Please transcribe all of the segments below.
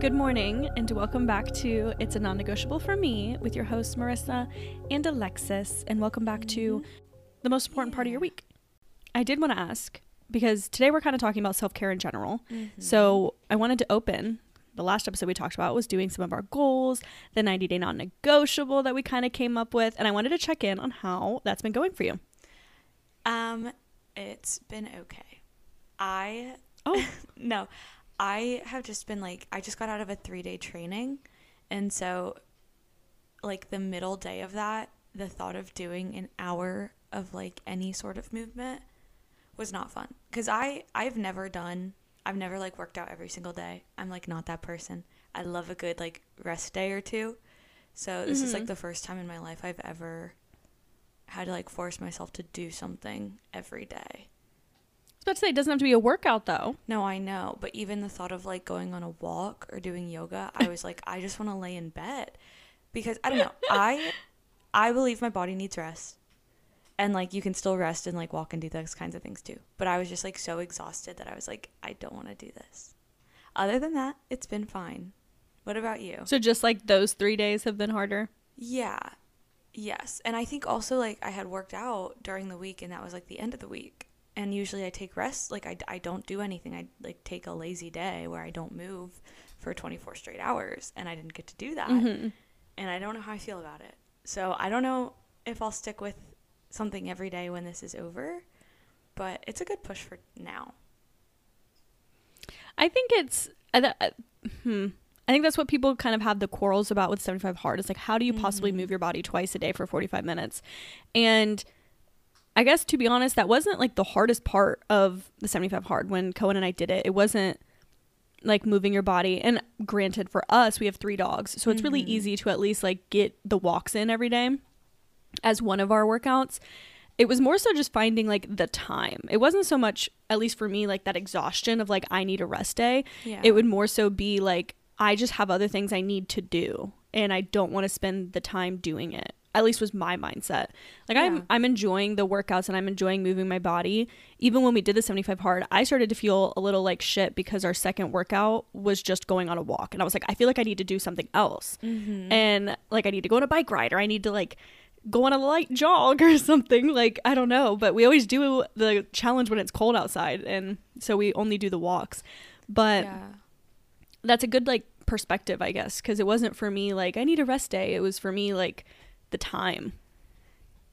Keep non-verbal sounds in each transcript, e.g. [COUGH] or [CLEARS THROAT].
Good morning, and welcome back to It's a Non Negotiable for Me with your hosts, Marissa and Alexis. And welcome back to the most important part of your week. I did want to ask because today we're kind of talking about self care in general. So I wanted to open the last episode we talked about was doing some of our goals, the 90 day non negotiable that we kind of came up with. And I wanted to check in on how that's been going for you. Um, it's been okay. I Oh, [LAUGHS] no, I have just been like I just got out of a three day training, and so like the middle day of that, the thought of doing an hour of like any sort of movement was not fun because I I've never done I've never like worked out every single day. I'm like not that person. I love a good like rest day or two. So this is like mm-hmm. the first time in my life I've ever had to like force myself to do something every day. Was about to say, it doesn't have to be a workout though. No, I know, but even the thought of like going on a walk or doing yoga, I was like, I just want to lay in bed because I don't know. I I believe my body needs rest, and like you can still rest and like walk and do those kinds of things too. But I was just like so exhausted that I was like, I don't want to do this. Other than that, it's been fine. What about you? So just like those three days have been harder. Yeah. Yes. And I think also like I had worked out during the week and that was like the end of the week. And usually I take rest. Like I, I don't do anything. I like take a lazy day where I don't move for 24 straight hours. And I didn't get to do that. And I don't know how I feel about it. So I don't know if I'll stick with something every day when this is over. But it's a good push for now. I think it's uh, that- uh, hmm. I think that's what people kind of have the quarrels about with 75 hard. It's like how do you possibly move your body twice a day for 45 minutes? And I guess to be honest, that wasn't like the hardest part of the 75 hard when Cohen and I did it. It wasn't like moving your body. And granted for us, we have 3 dogs, so it's really mm-hmm. easy to at least like get the walks in every day as one of our workouts. It was more so just finding like the time. It wasn't so much, at least for me, like that exhaustion of like I need a rest day. Yeah. It would more so be like I just have other things I need to do and I don't want to spend the time doing it. At least was my mindset. Like Yeah. I'm I'm enjoying the workouts and I'm enjoying moving my body. Even when we did the 75 hard, I started to feel a little like shit because our second workout was just going on a walk and I was like I feel like I need to do something else. Mm-hmm. And like I need to go on a bike ride or I need to like go on a light [LAUGHS] jog or something like i don't know but we always do the challenge when it's cold outside and so we only do the walks but Yeah. that's a good like perspective i guess because it wasn't for me like i need a rest day it was for me like the time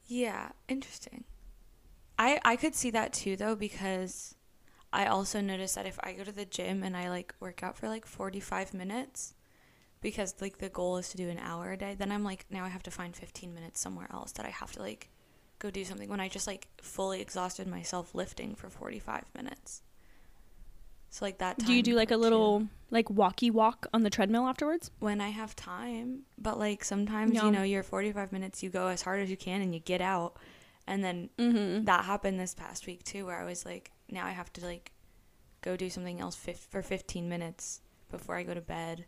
Yeah, interesting. I I could see that too though because I also noticed that if I go to the gym and I like work out for like 45 minutes because like the goal is to do an hour a day, then I'm like now I have to find 15 minutes somewhere else that I have to like go do something when I just like fully exhausted myself lifting for 45 minutes. So like that do you do like a too little like walkie walk on the treadmill afterwards when I have time. But like sometimes, Yeah. you know, your 45 minutes, you go as hard as you can and you get out. And then mm-hmm. that happened this past week too, where I was like, now I have to like go do something else for 15 minutes before I go to bed.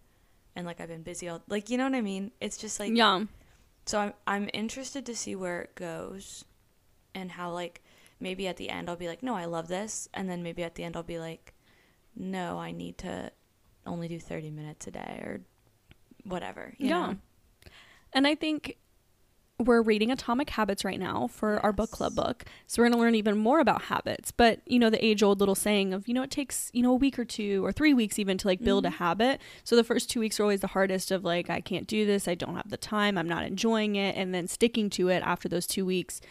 And like I've been busy all like, you know what I mean? It's just like, yeah so I'm, I'm interested to see where it goes and how like maybe at the end I'll be like, no, I love this. And then maybe at the end I'll be like, no, I need to only do 30 minutes a day or whatever. You yeah. know? and i think we're reading atomic habits right now for our book club book so we're going to learn even more about habits. But you know the age old little saying of you know it takes you know a week or two or three weeks even to like build a mm-hmm. habit. So the first two weeks are always the hardest of like i can't do this i don't have the time i'm not enjoying it. And then sticking to it after those two weeks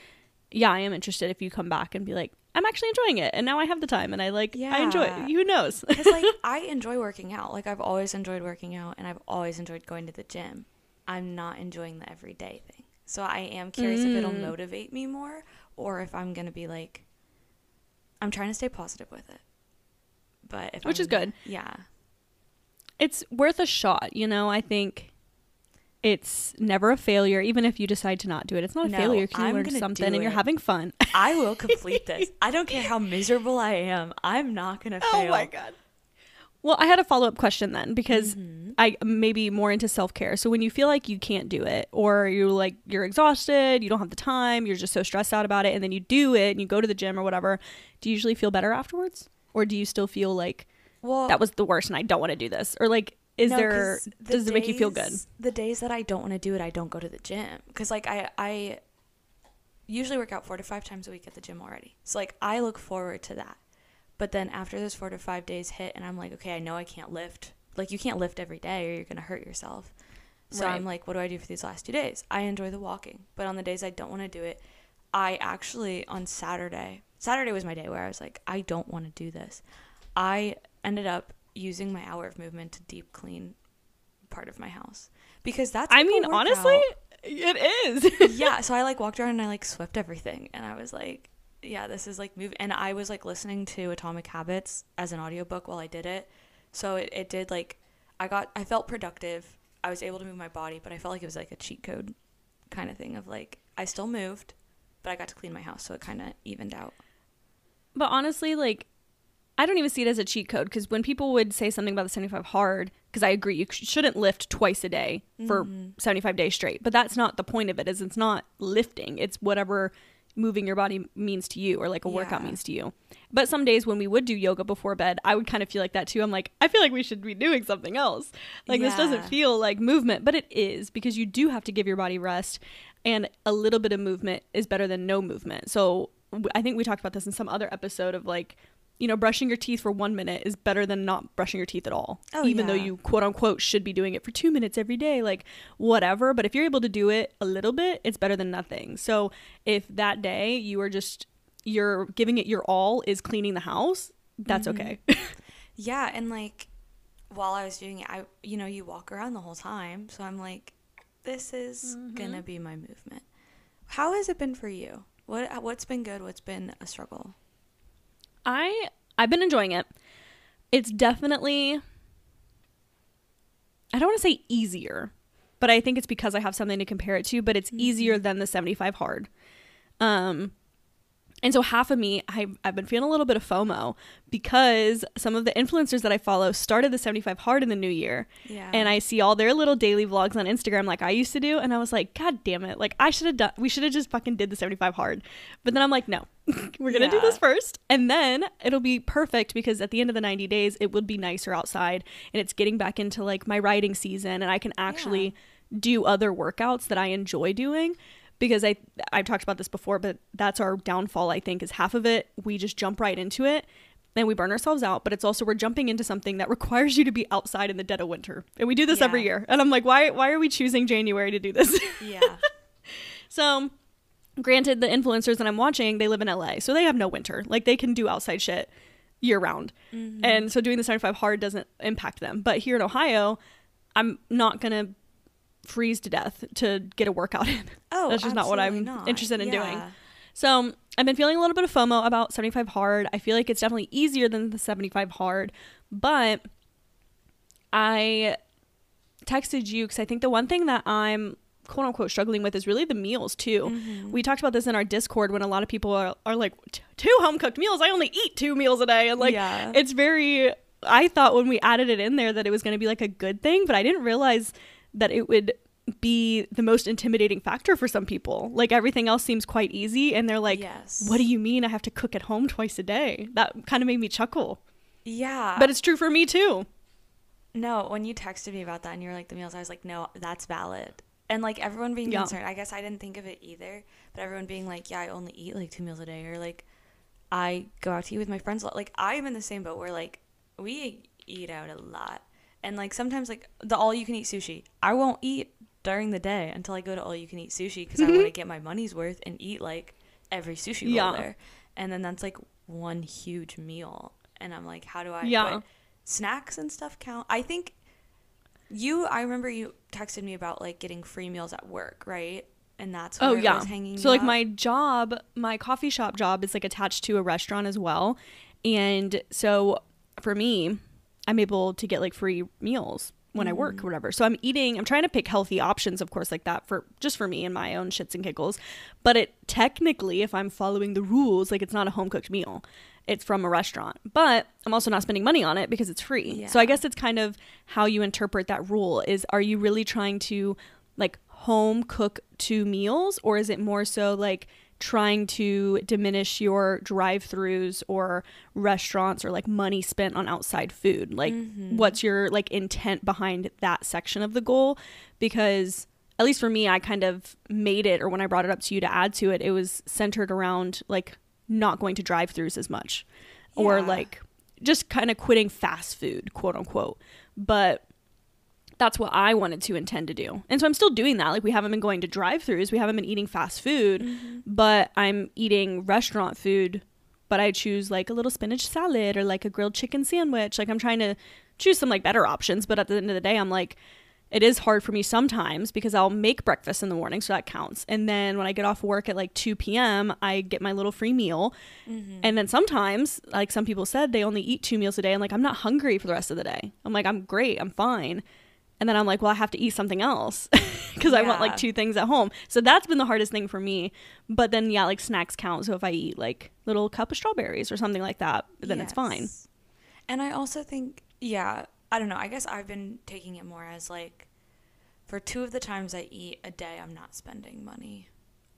yeah i am interested if you come back and be like i'm actually enjoying it and now i have the time and i like yeah. i enjoy it who knows [LAUGHS] Because like I enjoy working out. Like I've always enjoyed working out, and I've always enjoyed going to the gym. I'm not enjoying the everyday thing. So I am curious if it'll Mm. motivate me more, or if I'm gonna be like, I'm trying to stay positive with it. But if Which is I'm- good. Yeah. it's worth a shot you know i think it's never a failure even if you decide to not do it it's not a No, failure because you I'm learned something and you're having fun I will complete this. [LAUGHS] I don't care how miserable I am. I'm not gonna fail. Oh my god well i had a follow-up question then because Mm-hmm. i maybe more into self-care so when you feel like you can't do it or you're like you're exhausted you don't have the time you're just so stressed out about it and then you do it and you go to the gym or whatever do you usually feel better afterwards or do you still feel like Well, that was the worst and i don't want to do this or like is No, there the does it make you feel good? The days that I don't want to do it, I don't go to the gym because like I I usually work out four to five times a week at the gym already. So like I look forward to that. But then after those four to five days hit, and I'm like, okay, I know I can't lift. Like you can't lift every day, or you're gonna hurt yourself. So Right. I'm like, what do I do for these last two days? I enjoy the walking, but on the days I don't want to do it, I actually on Saturday. Saturday was my day where I was like, I don't want to do this. I ended up using my hour of movement to deep clean part of my house because that's. I mean, honestly, it is. [LAUGHS] yeah. So I like walked around and I like swept everything, and I was like, yeah, this is like move. And I was like listening to Atomic Habits as an audiobook while I did it. So it, it did like, I got, I felt productive. I was able to move my body, but I felt like it was like a cheat code kind of thing of like, I still moved, but I got to clean my house. So it kind of evened out. But honestly, like, I don't even see it as a cheat code because when people would say something about the 75 hard, because I agree, you shouldn't lift twice a day for mm-hmm. 75 days straight. But that's not the point of it. Is it's not lifting. It's whatever moving your body means to you or like a workout Yeah. means to you. But some days when we would do yoga before bed, I would kind of feel like that too. I'm like, I feel like we should be doing something else. Like this doesn't feel like movement, but it is because you do have to give your body rest and a little bit of movement is better than no movement. So I think we talked about this in some other episode of like, you know, brushing your teeth for one minute is better than not brushing your teeth at all. Oh, even though you quote unquote should be doing it for two minutes every day, like whatever. But if you're able to do it a little bit, it's better than nothing. So if that day you are just, you're giving it your all is cleaning the house, that's Mm-hmm. okay. [LAUGHS] Yeah. And like, while I was doing it, I, you know, you walk around the whole time. So I'm like, this is gonna be my movement. How has it been for you? What what's been good? What's been a struggle? I I've been enjoying it. It's definitely I don't want to say easier, but I think it's because I have something to compare it to, but it's easier than the 75 hard. Um and so half of me, I've, I've been feeling a little bit of FOMO because some of the influencers that I follow started the 75 hard in the new year. Yeah. And I see all their little daily vlogs on Instagram like I used to do. And I was like, God damn it. Like I should have done, we should have just fucking did the 75 hard. But then I'm like, no, [LAUGHS] we're going to do this first. And then it'll be perfect because at the end of the 90 days, it would be nicer outside. And it's getting back into like my writing season. And I can actually do other workouts that I enjoy doing because I I've talked about this before, but that's our downfall. I think is half of it we just jump right into it and we burn ourselves out. But it's also we're jumping into something that [LAUGHS] requires you to be outside in the dead of winter, and we do this every year. And I'm like, why why are we choosing January to do this? yeah. [LAUGHS] so, granted, the influencers that I'm watching they live in LA, so they have no winter. Like they can do outside shit year round, Mm-hmm. and so doing the 75 hard doesn't impact them. But here in Ohio, I'm not gonna freeze to death to get a workout in. Oh, That's just not what I'm not. interested in doing. So I've been feeling a little bit of FOMO about 75 hard. I feel like it's definitely easier than the 75 hard, but I texted you because I think the one thing that I'm quote unquote struggling with is really the meals too. Mm-hmm. We talked about this in our Discord when a lot of people are, are like, two home cooked meals. I only eat two meals a day. And like, Yeah. it's very, I thought when we added it in there that it was going to be like a good thing, but I didn't realize that it would be the most intimidating factor for some people. Like everything else seems quite easy and they're like, Yes. what do you mean I have to cook at home twice a day? That kind of made me chuckle. Yeah. But it's true for me too. No, when you texted me about that and you were like the meals, I was like, no, that's valid. And like everyone being Yeah. concerned, I guess I didn't think of it either. But everyone being like, yeah, I only eat like two meals a day, or like I go out to eat with my friends. a lot. Like I am in the same boat where like we eat out a lot, and like sometimes like the all you can eat sushi, I won't eat during the day until I go to all you can eat sushi because I want to mm-hmm. get my money's worth and eat like every sushi roll Yeah. there, and then that's like one huge meal, and I'm like, how do I? Yeah. snacks and stuff count. I think you. I remember you texted me about like getting free meals at work, right? And that's oh, where Oh yeah. was hanging. So like up. my job, my coffee shop job is like attached to a restaurant as well. And so for me, I'm able to get like free meals when I Mm-hmm. work or whatever. So I'm eating, I'm trying to pick healthy options, of course, like that for just for me and my own shits and giggles. But it technically, if I'm following the rules, like it's not a home cooked meal. It's from a restaurant. But I'm also not spending money on it because it's free. So I guess it's kind of how you interpret that rule is are you really trying to like home cook two meals or is it more so like trying to diminish your drive-throughs or restaurants or like money spent on outside food? Like Mhm. what's your like intent behind that section of the goal? Because at least for me i kind of made it or when i brought it up to you to add to it it was centered around like not going to drive-throughs as much. Or like just kind of quitting fast food quote unquote. But that's what I wanted to intend to do. And so I'm still doing that. Like we haven't been going to drive-throughs, we haven't been eating fast food, Mm-hmm. but I'm eating restaurant food, but I choose like a little spinach salad or like a grilled chicken sandwich. Like I'm trying to choose some like better options, but at the end of the day I'm like it is hard for me sometimes because I'll make breakfast in the morning, so that counts. And then when I get off work at like 2 p.m., I get my little free meal. Mm-hmm. And then sometimes, like some people said, they only eat two meals a day. And like, I'm not hungry for the rest of the day. I'm like, I'm great. I'm fine. And then I'm like, well, I have to eat something else [LAUGHS] because I want like two things at home. So that's been the hardest thing for me. But then, yeah, like snacks count. So if I eat like little cup of strawberries or something like that, then it's fine. And I also think, yeah, I don't know. I guess I've been taking it more as like, for two of the times I eat a day, I'm not spending money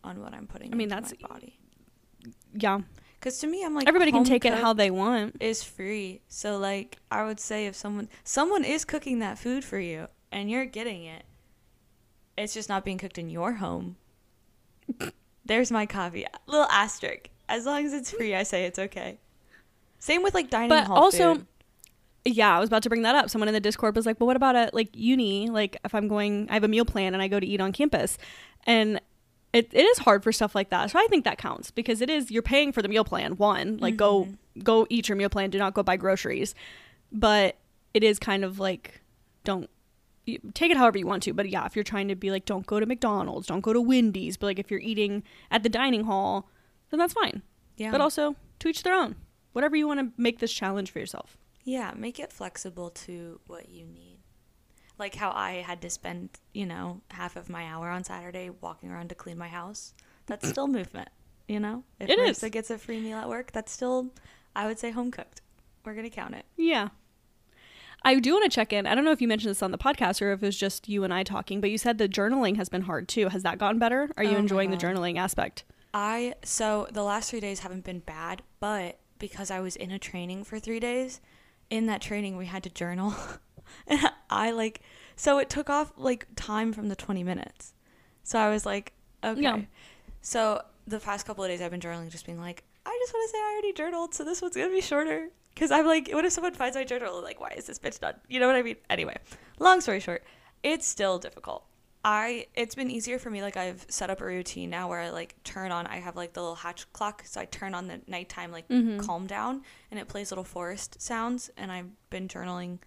on what I'm putting. I mean, into that's- my body. Yeah. Because to me, I'm like Everybody can take it how they want. is free. So like, I would say if someone someone is cooking that food for you and you're getting it, it's just not being cooked in your home. [LAUGHS] There's my caveat. Little asterisk. As long as it's free, I say it's okay. Same with like dining But hall also, food. yeah, I was about to bring that up. Someone in the Discord was like, "Well, what about at like uni? Like if I'm going, I have a meal plan and I go to eat on campus, and it, it is hard for stuff like that. So I think that counts because it is you're paying for the meal plan. One, like go mm-hmm. go eat your meal plan. Do not go buy groceries. But it is kind of like don't you, take it however you want to. But yeah, if you're trying to be like, don't go to McDonald's, don't go to Wendy's. But like if you're eating at the dining hall, then that's fine. Yeah. But also to each their own. Whatever you want to make this challenge for yourself. Yeah, make it flexible to what you need. Like how I had to spend, you know, half of my hour on Saturday walking around to clean my house. That's still movement, you know? It is. If It Marissa is. gets a free meal at work, that's still, I would say, home cooked. We're going to count it. Yeah. I do want to check in. I don't know if you mentioned this on the podcast or if it was just you and I talking, but you said the journaling has been hard too. Has that gotten better? Are Oh you my enjoying the journaling aspect? I, so the last three days haven't been bad, but because I was in a training for three days, in that training we had to journal. [LAUGHS] [LAUGHS] and I like, so it took off like time from the 20 minutes. So I was like, okay. So the past couple of days I've been journaling, just being like, I just want to say I already journaled, so this one's gonna be shorter. Cause I'm like, what if someone finds my journal? Like, why is this bitch done? You know what I mean? Anyway, long story short, it's still difficult. I it's been easier for me. Like I've set up a routine now where I like turn on. I have like the little hatch clock, so I turn on the nighttime like Mhm. calm down, and it plays little forest sounds. And I've been journaling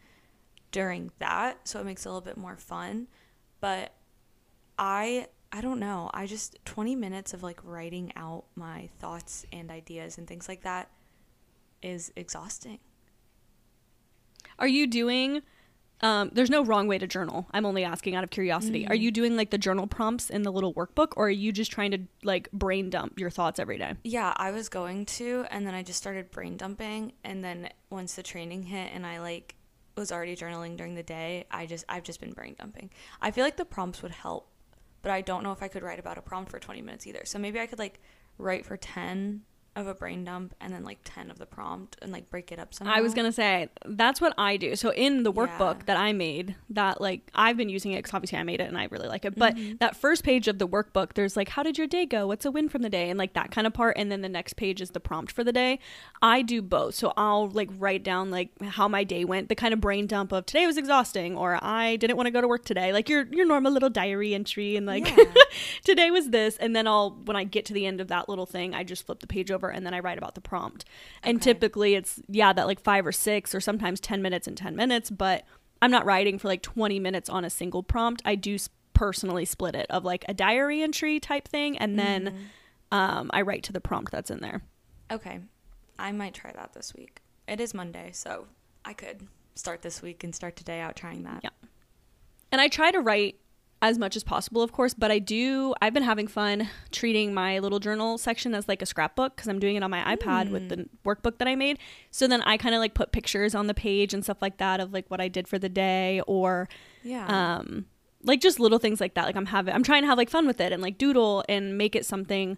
during that, so it makes it a little bit more fun. But I I don't know. I just 20 minutes of like writing out my thoughts and ideas and things like that is exhausting. Are you doing um, there's no wrong way to journal. I'm only asking out of curiosity. Are you doing like the journal prompts in the little workbook or are you just trying to like brain dump your thoughts every day? Yeah, I was going to, and then I just started brain dumping, and then once the training hit, and I like was already journaling during the day, I just I've just been brain dumping. I feel like the prompts would help, but I don't know if I could write about a prompt for 20 minutes either. So maybe I could like write for 10 of a brain dump and then like 10 of the prompt and like break it up somehow. I was gonna say that's what I do. So in the Yeah. workbook that I made, that like I've been using it because obviously I made it and I really like it. But mm-hmm. that first page of the workbook, there's like, how did your day go? What's a win from the day? And like that kind of part. And then the next page is the prompt for the day. I do both. So I'll like write down like how my day went, the kind of brain dump of today was exhausting or I didn't want to go to work today, like your your normal little diary entry and like Yeah. [LAUGHS] today was this and then i'll when i get to the end of that little thing i just flip the page over and then i write about the prompt and Okay. typically it's yeah that like five or six or sometimes 10 minutes and 10 minutes but i'm not writing for like 20 minutes on a single prompt i do personally split it of like a diary entry type thing and then Mm-hmm. um, i write to the prompt that's in there Okay. I might try that this week. It is Monday, so I could start this week and start today out trying that. Yeah. and i try to write as much as possible of course but i do i've been having fun treating my little journal section as like a scrapbook because i'm doing it on my ipad with the workbook that i made. So then i kind of like put pictures on the page and stuff like that of like what i did for the day or Yeah. um like just little things like that. Like i'm having i'm trying to have like fun with it and like doodle and make it something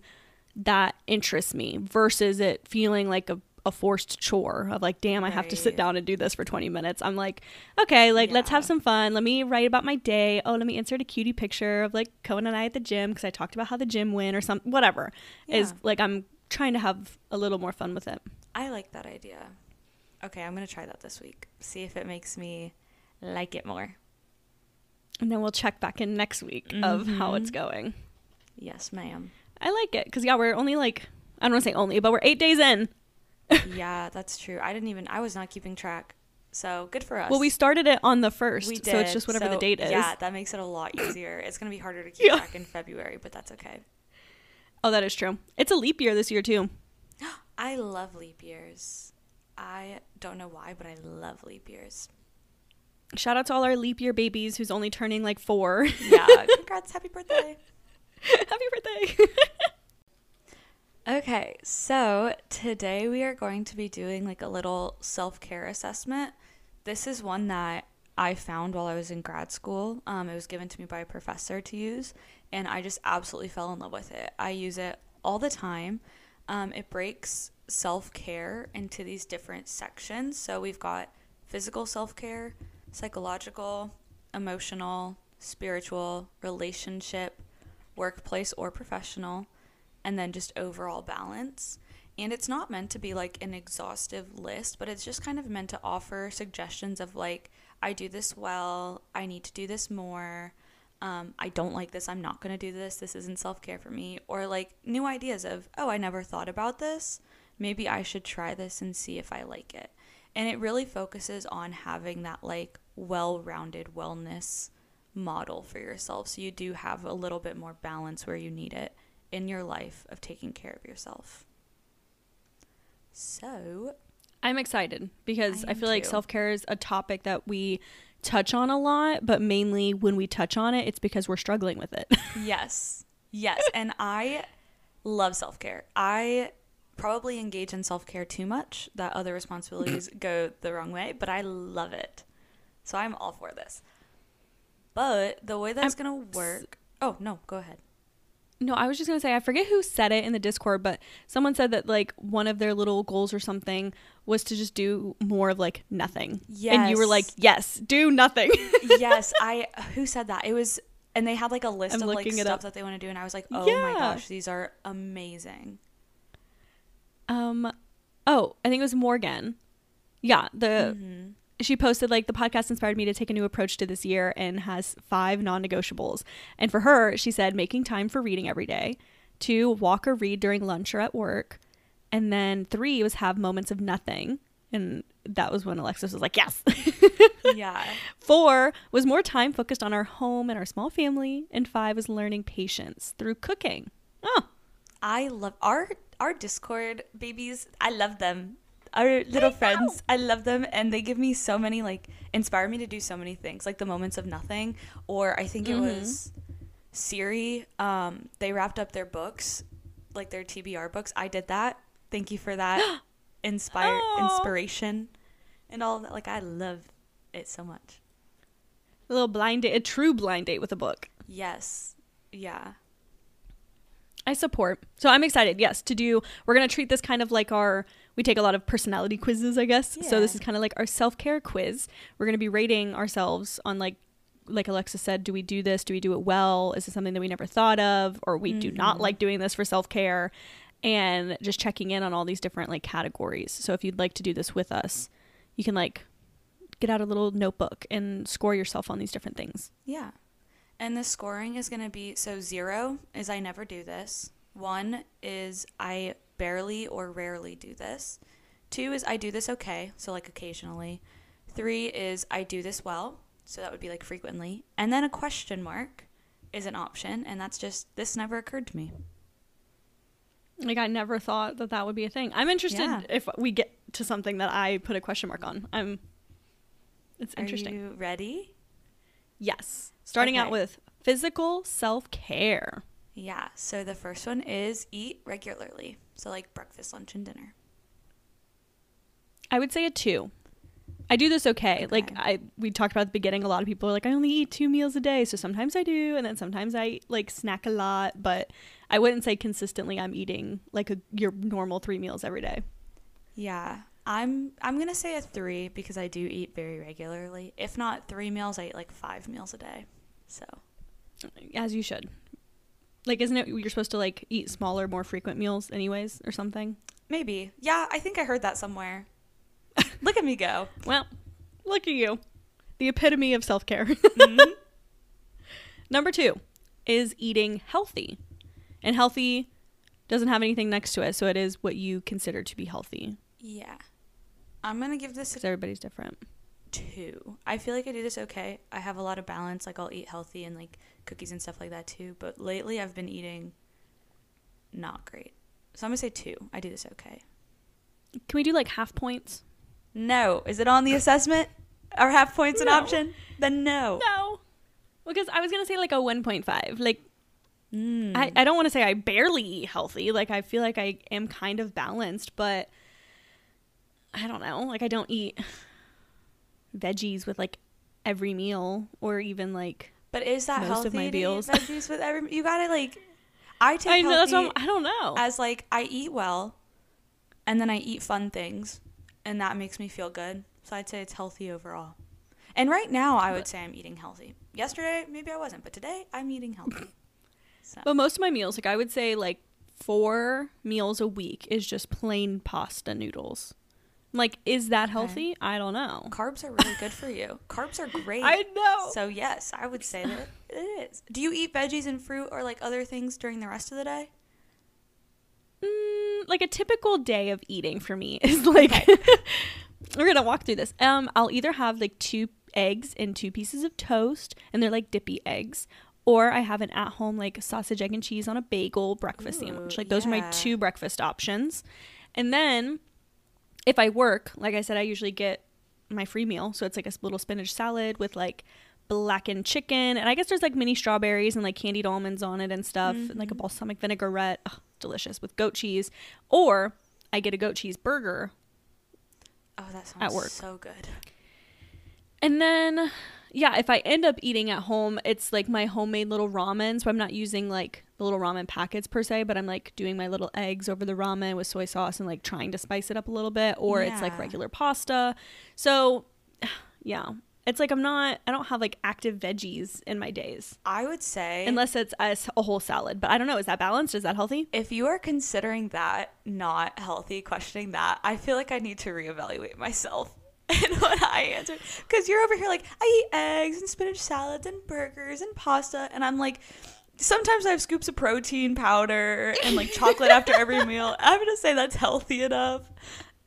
that interests me versus it feeling like a, a forced chore of like, damn, I have to sit down and do this for 20 minutes. I'm like, okay, like let's have some fun. Let me write about my day. Oh, let me insert a cutie picture of like Cohen and I at the gym because I talked about how the gym went or something, whatever. Is like, I'm trying to have a little more fun with it. I like that idea. Okay, I'm gonna try that this week. See if it makes me like it more. And then we'll check back in next week of how it's Mhm. going. Yes, ma'am. I like it because, yeah, we're only like, I don't want to say only, but we're eight days in. Yeah, that's true. I didn't even. I was not keeping track. So good for us. Well, we started it on the first, We did, so it's just whatever the date is. Yeah, that makes it a lot [COUGHS] easier. it's gonna be harder to keep Yeah. track in February, but that's okay. Oh, that is true. It's a leap year this year too. [GASPS] I love leap years. I don't know why, but I love leap years. Shout out to all our leap year babies who's only turning like four. Yeah, [LAUGHS] congrats, happy birthday. [LAUGHS] Happy birthday. [LAUGHS] Okay, so today we are going to be doing like a little self care assessment. This is one that I found while I was in grad school. Um, it was given to me by a professor to use, and I just absolutely fell in love with it. I use it all the time. Um, it breaks self care into these different sections. So we've got physical self care, psychological, emotional, spiritual, relationship, workplace or professional and then just overall balance. And it's not meant to be like an exhaustive list, but it's just kind of meant to offer suggestions of like, I do this well, I need to do this more, um, I don't like this, I'm not gonna do this, this isn't self care for me, or like new ideas of, oh, I never thought about this, maybe I should try this and see if I like it. And it really focuses on having that like well rounded wellness model for yourself so you do have a little bit more balance where you need it in your life of taking care of yourself. So, I'm excited because I I, feel like self care is a topic that we touch on a lot, but mainly when we touch on it, it's because we're struggling with it. [LAUGHS] yes. Yes, and I love self-care. I probably engage in self-care too much that other responsibilities [CLEARS THROAT] go the wrong way, but I love it. So I'm all for this. But the way that's going to work Oh, no, go ahead. No, I was just gonna say I forget who said it in the Discord, but someone said that like one of their little goals or something was to just do more of like nothing. And you were like, Yes, do nothing. [LAUGHS] yes, I who said that? It was and they had like a list I'm of like stuff up. that they want to do and I was like, "Oh my gosh, these are amazing." um oh, I think it was Morgan. Yeah, the Mhm. She posted like the podcast inspired me to take a new approach to this year and has five non-negotiables. And for her, she said making time for reading every day, two, walk or read during lunch or at work, and then three was have moments of nothing. And that was when Alexis was like, "Yes." [LAUGHS] Yeah. Four was more time focused on our home and our small family, and five was learning patience through cooking. Oh, I love our our Discord babies. I love them. Our little friends. I love them and they give me so many like inspire me to do so many things. Like the moments of nothing or I think it Mhm. was Siri um they wrapped up their books, like their TBR books. I did that. Thank you for that. [GASPS] Inspire Aw. inspiration and all that. Like I love it so much. a little blind date, a true blind date with a book. Yes. Yeah. I support. So I'm excited, yes, to do. We're going to treat this kind of like our, we take a lot of personality quizzes, I guess. So this is kind of like our self care quiz. We're going to be rating ourselves on like, like Alexa said, do we do this? Do we do it well? Is it something that we never thought of? Or we do not Mhm. like doing this for self care? And just checking in on all these different like categories. So if you'd like to do this with us, you can like get out a little notebook and score yourself on these different things. Yeah. And the scoring is going to be so zero is I never do this. One is I barely or rarely do this. Two is I do this okay, so like occasionally. Three is I do this well, so that would be like frequently. And then a question mark is an option, and that's just this never occurred to me. Like I never thought that that would be a thing. I'm interested Yeah. if we get to something that I put a question mark on. I'm. It's interesting. Are you ready? yes. Starting out with physical self care. Yeah. So the first one is eat regularly. So like breakfast, lunch, and dinner. I would say a two. I do this okay. Like I we talked about at the beginning, a lot of people are like, I only eat two meals a day. So sometimes I do, and then sometimes I like snack a lot. But I wouldn't say consistently I'm eating like a your normal three meals every day. Yeah. I'm I'm gonna say a three because I do eat very regularly. If not three meals, I eat like five meals a day. So As you should. Like, isn't it you're supposed to like eat smaller, more frequent meals, anyways, or something? maybe. Yeah, I think I heard that somewhere. [LAUGHS] Look at me go. Well, look at you, the epitome of self care. Mhm. [LAUGHS] Number two is eating healthy, and healthy doesn't have anything next to it, so it is what you consider to be healthy. Yeah. I'm gonna give this a Because everybody's different. Two. I feel like I do this okay. I have a lot of balance. Like I'll eat healthy and like cookies and stuff like that too. But lately I've been eating not great. So I'm gonna say two. I do this okay. Can we do like half points? No. Is it on the assessment? Are half points an No. option? Then no. No, because I was gonna say like a one point five. Like Mm. I, I don't want to say I barely eat healthy. Like I feel like I am kind of balanced, but I don't know. Like I don't eat veggies with like every meal or even like but is that most healthy of my meals. veggies with every? You gotta like. I take I know that's what I'm, I don't know. as like I eat well, and then I eat fun things, and that makes me feel good. So I'd say it's healthy overall. And right now, I would say I'm eating healthy. Yesterday, maybe I wasn't, but today I'm eating healthy. [CLEARS THROAT] So but most of my meals, like I would say like four meals a week is just plain pasta noodles. Like, is that Okay. healthy? I don't know. carbs are really good for you. [LAUGHS] Carbs are great. I know. So yes, I would say that it is. Do you eat veggies and fruit or like other things during the rest of the day? Mm, like a typical day of eating for me [LAUGHS] is like [LAUGHS] we're gonna walk through this. Um, I'll either have like two eggs and two pieces of toast, and they're like dippy eggs, or I have an at-home like sausage, egg, and cheese on a bagel breakfast Ooh, sandwich. Like those are my two breakfast options, and then if I work, like I said, I usually get my free meal, so it's like a little spinach salad with like blackened chicken, and I guess there's like mini strawberries and like candied almonds on it and stuff, and like a Mhm. balsamic vinaigrette, Ugh, delicious with goat cheese, or I get a goat cheese burger, Oh, that sounds work. so good. and then yeah, if I end up eating at home, it's like my homemade little ramen, so I'm not using like the little ramen packets per se, but I'm like doing my little eggs over the ramen with soy sauce and like trying to spice it up a little bit, or it's like regular pasta. So [SIGHS] yeah, it's like I'm not, I don't have like active veggies in my days. I would say unless it's a whole salad. But I don't know. Is that balanced? Is that healthy? if you are considering that not healthy, questioning that, I feel like I need to reevaluate myself [LAUGHS] and what I answered, Because you're over here like, I eat eggs and spinach salads and burgers and pasta. And I'm like, sometimes I have scoops of protein powder and like chocolate after every [LAUGHS] meal. I'm going to say that's healthy enough.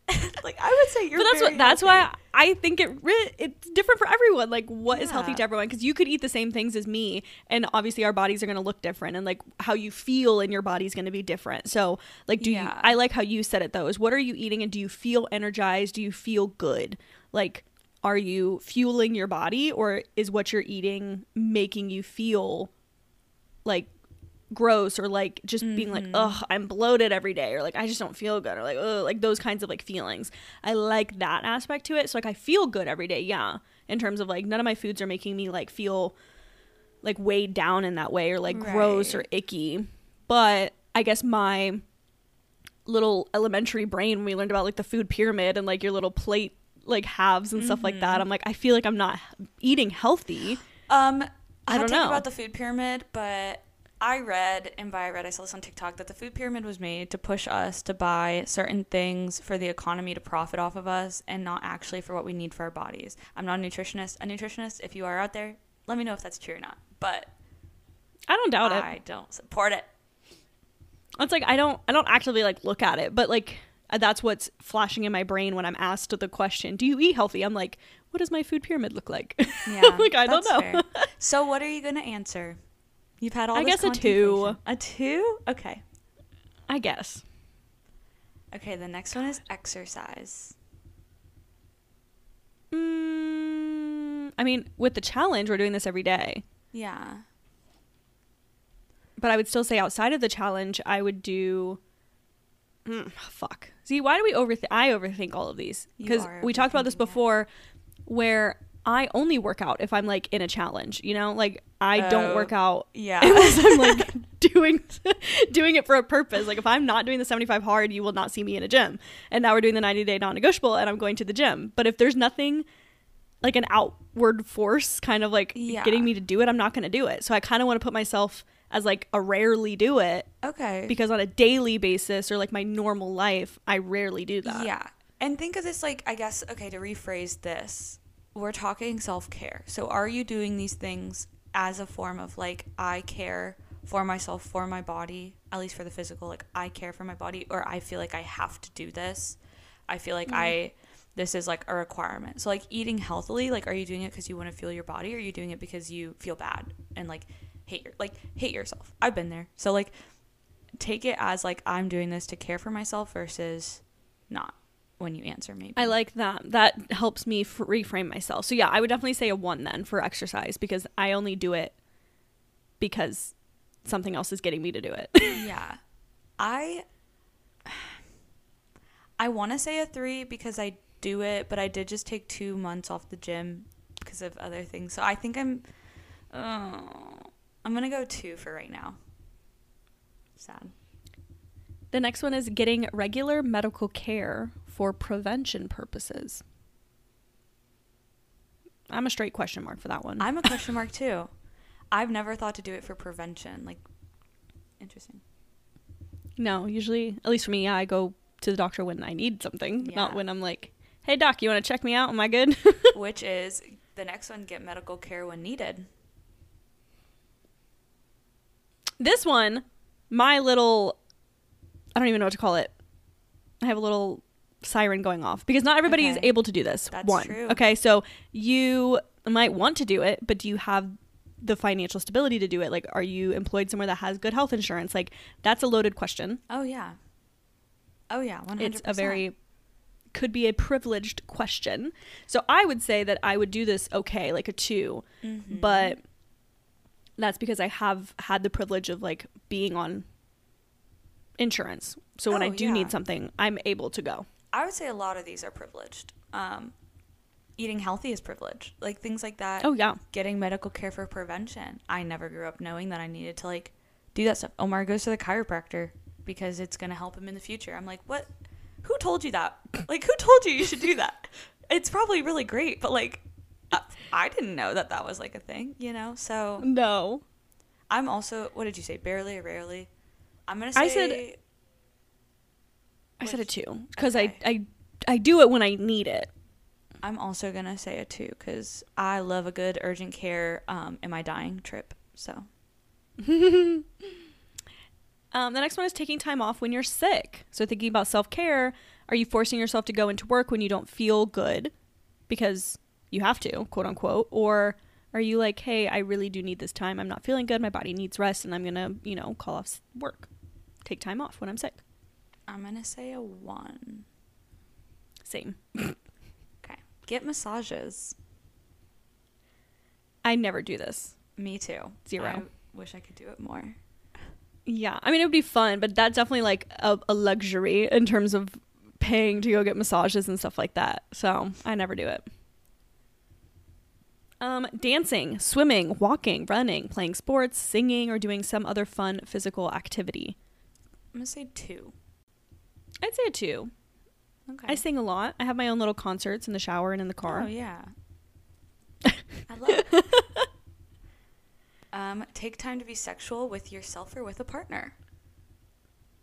[LAUGHS] like, I would say you're but that's what. That's healthy. why I think it re- it's different for everyone. Like what is healthy to everyone? Because you could eat the same things as me, and obviously our bodies are going to look different, and like how you feel in your body is going to be different. So like, do you? I like how you said it though. Is what are you eating, and do you feel energized? Do you feel good? Like. Are you fueling your body or is what you're eating making you feel like gross or like just being like Mhm. ugh i'm bloated every day or like i just don't feel good or like ugh, like those kinds of like feelings i like that aspect to it so like i feel good every day yeah in terms of like none of my foods are making me like feel like weighed down in that way or like gross or icky but i guess my little elementary brain when we learned about like the food pyramid and like your little plate like halves and stuff like that Mhm. i'm like i feel like i'm not eating healthy Um, I don't know. about the food pyramid, but I read, and by I read, I saw this on TikTok that the food pyramid was made to push us to buy certain things for the economy to profit off of us, and not actually for what we need for our bodies. I'm not a nutritionist. A nutritionist, if you are out there, let me know if that's true or not. But i don't doubt it I don't support it. It's like I don't I don't actively like look at it, but like uh, that's what's flashing in my brain when I'm asked the question, "Do you eat healthy?" I'm like, "What does my food pyramid look like?" [LAUGHS] Yeah, like I don't know. [LAUGHS] So what are you gonna answer? You've had all. I guess a two. A two? Okay. I guess. Okay. The next one is exercise. Mm, I mean, with the challenge, we're doing this every day. Yeah. But I would still say outside of the challenge, I would do. Mm, fuck. See, why do we overthink? I overthink all of these because we talked about this it. before, where I only work out if I'm like in a challenge, you know? Like I don't Oh, work out Yeah. [LAUGHS] unless I'm like [LAUGHS] doing [LAUGHS] doing it for a purpose. Like if I'm not doing the 75 hard, you will not see me in a gym. And now we're doing the 90 day non-negotiable and I'm going to the gym. But if there's nothing like an outward force kind of like Yeah. getting me to do it, I'm not going to do it. So I kind of want to put myself as like a rarely do it okay. because on a daily basis or like my normal life, I rarely do that. Yeah. And think of this like, I guess, okay, to rephrase this, we're talking self care. So are you doing these things as a form of like, I care for myself, for my body, at least for the physical, like, I care for my body, or I feel like I have to do this? I feel like mm-hmm. I, this is like a requirement. So, like, eating healthily, like, are you doing it because you want to feel your body, or are you doing it because you feel bad and like hate your, like, hate yourself? I've been there. So, like, take it as like, I'm doing this to care for myself versus not when you answer maybe. I like that. That helps me f- reframe myself. So yeah, I would definitely say a one then for exercise because I only do it because something else is getting me to do it. [LAUGHS] yeah. I I want to say a 3 because I do it, but I did just take 2 months off the gym because of other things. So I think I'm oh, I'm going to go 2 for right now. Sad. the next one is getting regular medical care for prevention purposes. I'm a straight question mark for that one. I'm a question mark too. I've never thought to do it for prevention. Like interesting. no, usually, at least for me, yeah, I go to the doctor when I need something, not when I'm like, "Hey doc, you want to check me out? Am I good?" [LAUGHS] Which is the next one get medical care when needed. this one, my little I don't even know what to call it. I have a little siren going off because not everybody is able to do this. That's one. true. Okay, so you might want to do it, but do you have the financial stability to do it? Like are you employed somewhere that has good health insurance? Like that's a loaded question. Oh yeah. Oh yeah, 100%. It's a very could be a privileged question. So I would say that I would do this okay, like a 2 Mhm. but that's because I have had the privilege of like being on insurance. So when I Oh, do yeah. need something, I'm able to go. I would say a lot of these are privileged. Um, eating healthy is privileged. Like things like that. Oh yeah. Getting medical care for prevention. I never grew up knowing that I needed to like do that stuff. Omar goes to the chiropractor because it's going to help him in the future. I'm like, "What? Who told you that? [COUGHS] Like who told you you should do that?" It's probably really great, but like I, I didn't know that that was like a thing, you know? So, No. I'm also what did you say? Barely or rarely? I'm going to say I said- I said a 2 cuz okay. I I I do it when I need it. I'm also gonna say a two because I love a good urgent care um, am I dying trip. So [LAUGHS] Um, the next one is taking time off when you're sick. So thinking about self care, are you forcing yourself to go into work when you don't feel good because you have to, quote unquote, or are you like, hey, I really do need this time. I'm not feeling good. My body needs rest, and I'm gonna, you know, call off work, take time off when I'm sick. I'm gonna say a one. Same. [LAUGHS] Okay. Get massages. I never do this. Me too. Zero. I wish I could do it more. Yeah, I mean it would be fun, but that's definitely like a, a luxury in terms of paying to go get massages and stuff like that. So I never do it. Um, dancing, swimming, walking, running, playing sports, singing, or doing some other fun physical activity. I'm gonna say two. I'd say a two. Okay. I sing a lot. I have my own little concerts in the shower and in the car. Oh yeah. [LAUGHS] I love it. um, take time to be sexual with yourself or with a partner.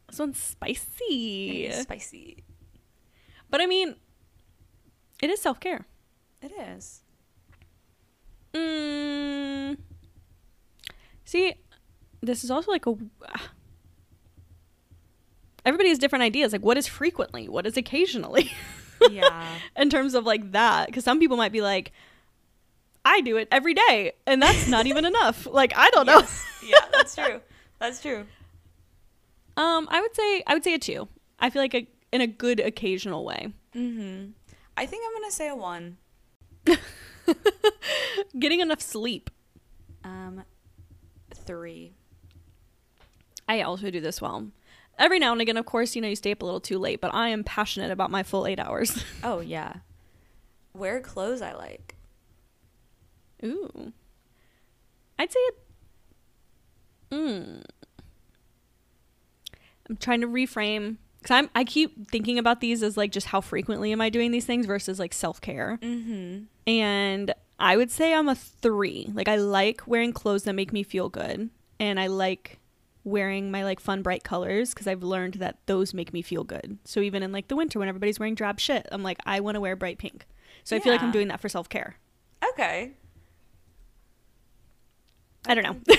This one's spicy. Spicy. But I mean, it is self care. It is. Mm. See, this is also like a. Everybody has different ideas. Like, what is frequently? What is occasionally? [LAUGHS] Yeah. In terms of like that. Because some people might be like, I do it every day. And that's not even [LAUGHS] enough. Like, I don't know. Yeah, that's true. That's true. [LAUGHS] Um, I would say, I would say a two. I feel like a, in a good occasional way. Mm-hmm. I think I'm gonna say a one. Getting enough sleep. Um, three. I also do this well. Every now and again, of course, you know, you stay up a little too late, but I am passionate about my full eight hours. [LAUGHS] Oh yeah. Wear clothes I like. Ooh. I'd say it. Mm. I'm trying to reframe because I'm I keep thinking about these as like just how frequently am I doing these things versus like self care. Mm-hmm. And I would say I'm a three. Like I like wearing clothes that make me feel good, and I like wearing my like fun bright colors because I've learned that those make me feel good. So even in like the winter when everybody's wearing drab shit, I'm like I want to wear bright pink. So I feel like I'm doing that for self care. Okay. I don't know. [LAUGHS]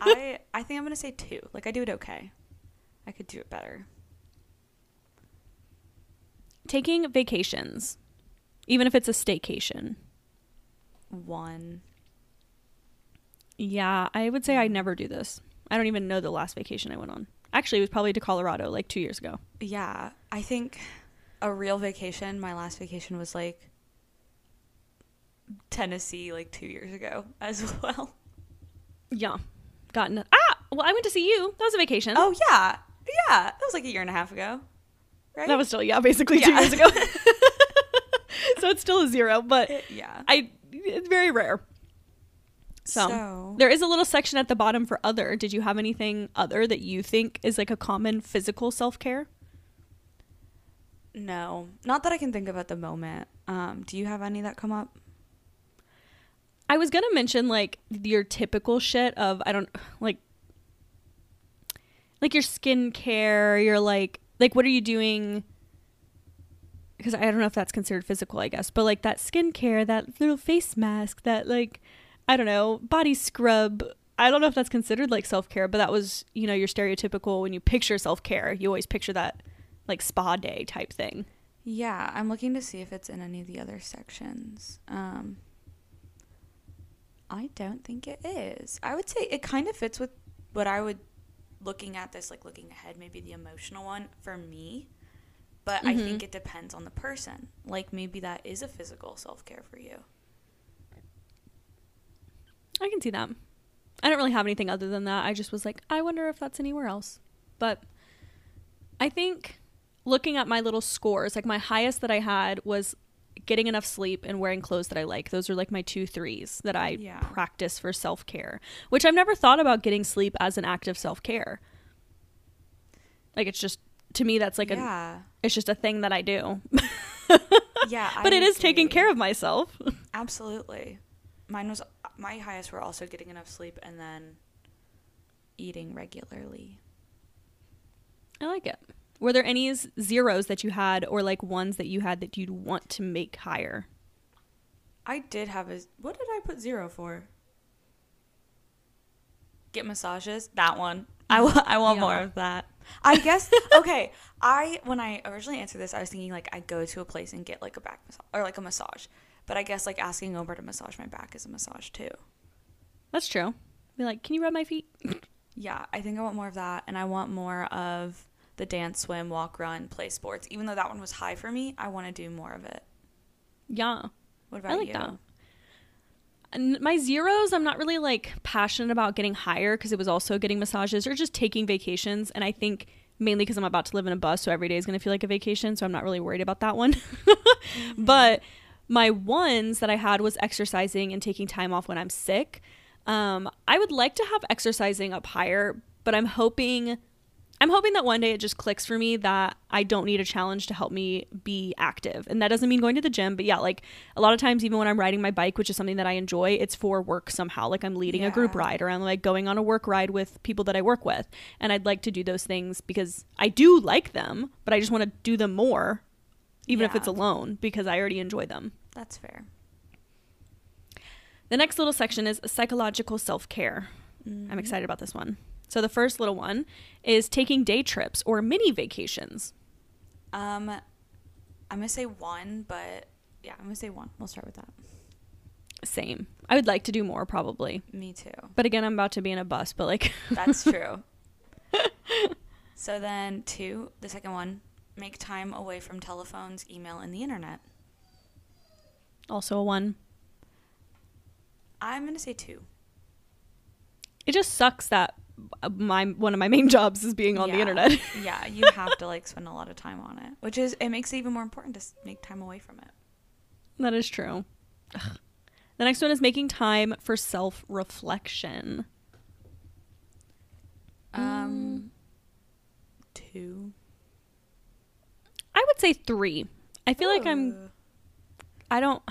I I think I'm gonna say two. Like I do it okay. I could do it better. Taking vacations, even if it's a staycation. One. Yeah, I would say I mm. never do this. I don't even know the last vacation I went on. Actually, it was probably to Colorado like two years ago. Yeah, I think a real vacation. My last vacation was like Tennessee, like two years ago [LAUGHS] as well. Yeah, gotten ah. Well, I went to see you. That was a vacation. Oh yeah, yeah. That was like a year and a half ago, right? that was still yeah, basically two years ago. [LAUGHS] [LAUGHS] so it's still a zero, but yeah. I it's very rare. So, So- there is a little section at the bottom for other. Did you have anything other that you think is like a common physical self care? No, not that I can think of at the moment. Um, do you have any that come up? I was gonna mention like your typical shit of I don't like like your skincare, your like like what are you doing? Because I don't know if that's considered physical, I guess, but like that skincare, that little face mask, that like I don't know body scrub. I don't know if that's considered like self care, but that was you know your stereotypical when you picture self care, you always picture that like spa day type thing. Yeah, I'm looking to see if it's in any of the other sections. Um, I don't think it is. I would say it kind of fits with what I would looking at this like looking ahead, maybe the emotional one for me. But I think it depends on the person. Like maybe that is a physical self care for you. I can see that. I don't really have anything other than that. I just was like, I wonder if that's anywhere else. But I think looking at my little scores, like my highest that I had was getting enough sleep and wearing clothes that I like. Those are like my two threes that I Yeah. practice for self care, which I've never thought about getting sleep as an act of self care. Like it's just, to me, that's like a, it's just a thing that I do. [LAUGHS] Yeah. but I it is taking care of myself. [LAUGHS] Absolutely. Mine was my highest were also getting enough sleep and then eating regularly. I like it. Were there any zeros that you had, or like ones that you had that you'd want to make higher? I did have a. What did I put zero for? Get massages. That one. I want. I want more of that. I guess. [LAUGHS] Okay. I when I originally answered this, I was thinking like I go to a place and get like a back massage or like a massage. But I guess like asking Omer to massage my back is a massage too. That's true. Be like, can you rub my feet? [LAUGHS] Yeah, I think I want more of that, and I want more of the dance, swim, walk, run, play sports. Even though that one was high for me, I want to do more of it. yeah, What about I like you? that. And my zeros, I'm not really like passionate about getting higher because it was also getting massages or just taking vacations. And I think mainly because I'm about to live in a bus, so every day is going to feel like a vacation. So I'm not really worried about that one. [LAUGHS] Mm-hmm. But my ones that I had was exercising and taking time off when I'm sick. Um, I would like to have exercising up higher, but I'm hoping. I'm hoping that one day it just clicks for me that I don't need a challenge to help me be active. And that doesn't mean going to the gym, but yeah, like a lot of times, even when I'm riding my bike, which is something that I enjoy, it's for work somehow. Like I'm leading a group ride or I'm like going on a work ride with people that I work with. And I'd like to do those things because I do like them, but I just want to do them more, even if it's alone, because I already enjoy them. That's fair. The next little section is psychological self care. I'm excited about this one. So the first little one is taking day trips or mini vacations. Um, I'm gonna say one, but yeah, I'm gonna say one. We'll start with that. Same. I would like to do more probably. Me too. But again, I'm about to be in a bus, but like [LAUGHS] That's true. [LAUGHS] so then two, the second one, make time away from telephones, email, and the internet. Also a one. I'm gonna say two. It just sucks that uh, my one of my main [LAUGHS] jobs is being on the internet. [LAUGHS] yeah, you [LAUGHS] have to like spend a lot of time on it, which is it makes it even more important to make time away from it. that is true. Ugh. The next one is making time for self reflection. Um, two. I would say three. I feel like I'm. I don't.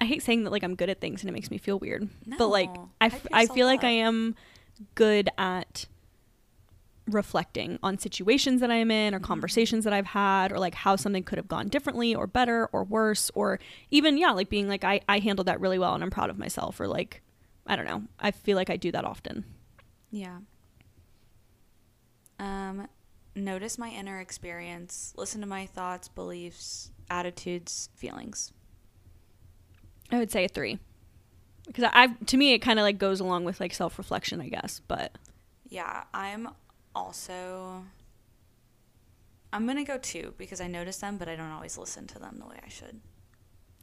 I hate saying that like I'm good at things and it makes me feel weird. But like No, I, hype f- I yourself feel like. I am good at reflecting on situations that I'm in or conversations that I've had or like how something could have gone differently or better or worse or even yeah like being like I I handled that really well and I'm proud of myself or like I don't know. I feel like I do that often. Yeah. Um, notice my inner experience. Listen to my thoughts, beliefs, attitudes, feelings. I would say a 3. Because I to me it kind of like goes along with like self-reflection, I guess, but Yeah, I'm also. I'm gonna go two because I notice them, but I don't always listen to them the way I should.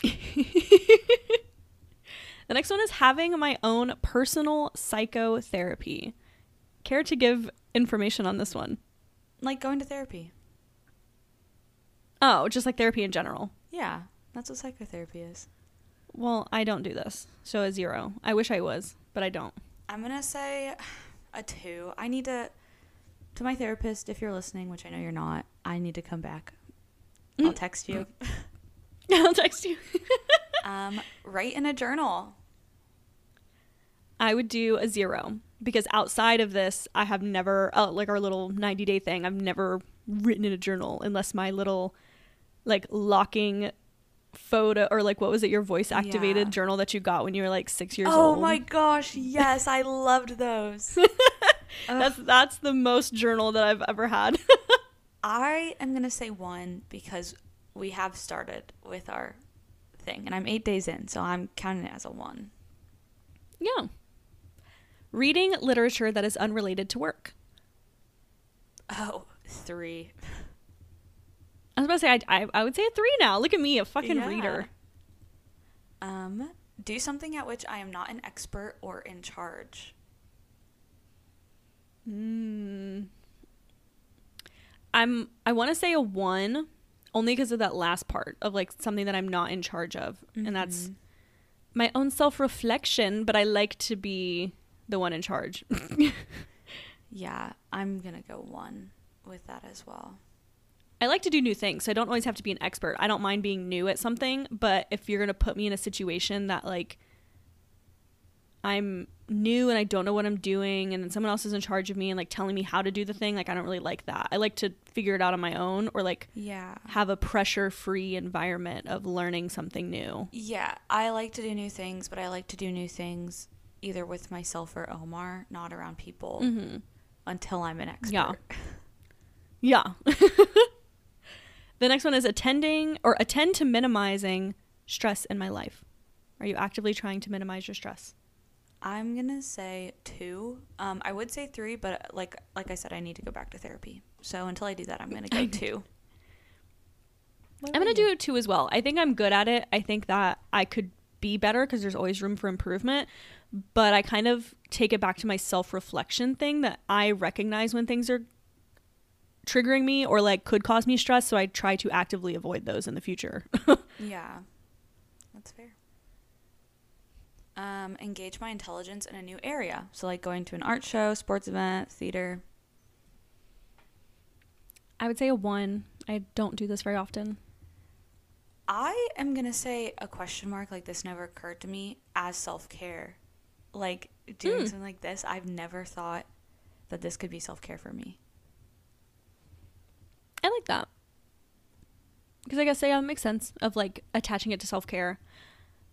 [LAUGHS] The next one is having my own personal psychotherapy. Care to give information on this one? Like going to therapy. Oh, just like therapy in general. Yeah, that's what psychotherapy is. Well, I don't do this. So a zero. I wish I was, but I don't. I'm gonna say a two. I need to. To my therapist, if you're listening, which I know you're not, I need to come back. I'll [LAUGHS] text you. [LAUGHS] I'll text you. [LAUGHS] Um, write in a journal. I would do a zero because outside of this, I have never, uh, like our little 90 day thing, I've never written in a journal unless my little, like, locking photo or like what was it your voice activated Yeah. journal that you got when you were like six years oh old oh my gosh, yes, I loved those. [LAUGHS] that's that's the most journal that i've ever had I am gonna say one because we have started with our thing, and I'm eight days in, so I'm counting it as a one. Yeah. Reading literature that is unrelated to work. Oh, three. I was about to say, I, I, I would say a three now. Look at me, a fucking Yeah. reader. Um, do something at which I am not an expert or in charge. Mm. I'm, I want to say a one only because of that last part of like something that I'm not in charge of. And that's Mhm. my own self reflection, but I like to be the one in charge. [LAUGHS] Yeah, I'm gonna go one with that as well. I like to do new things, so I don't always have to be an expert. I don't mind being new at something, but if you're going to put me in a situation that like I'm new and I don't know what I'm doing and then someone else is in charge of me and like telling me how to do the thing, like I don't really like that. I like to figure it out on my own or like Yeah. have a pressure-free environment of learning something new. Yeah, I like to do new things, but I like to do new things either with myself or Omar, not around people Mhm. until I'm an expert. Yeah. [LAUGHS] Yeah. [LAUGHS] the next one is attending or attend to minimizing stress in my life. Are you actively trying to minimize your stress? I'm gonna say two. Um, I would say three, but like like I said, I need to go back to therapy. So until I do that, I'm gonna go [LAUGHS] two. I'm gonna do it too as well. I think I'm good at it. I think that I could be better because there's always room for improvement. But I kind of take it back to my self reflection thing that I recognize when things are triggering me or like could cause me stress. So I try to actively avoid those in the future. [LAUGHS] Yeah, that's fair. Um, engage my intelligence in a new area. So like going to an art show, sports event, theater. I would say a one. I don't do this very often. I am gonna say a question mark. Like this never occurred to me as self care. Like doing Hmm. something like this, I've never thought that this could be self care for me. I like that. Because I guess yeah, it makes sense of like attaching it to self care.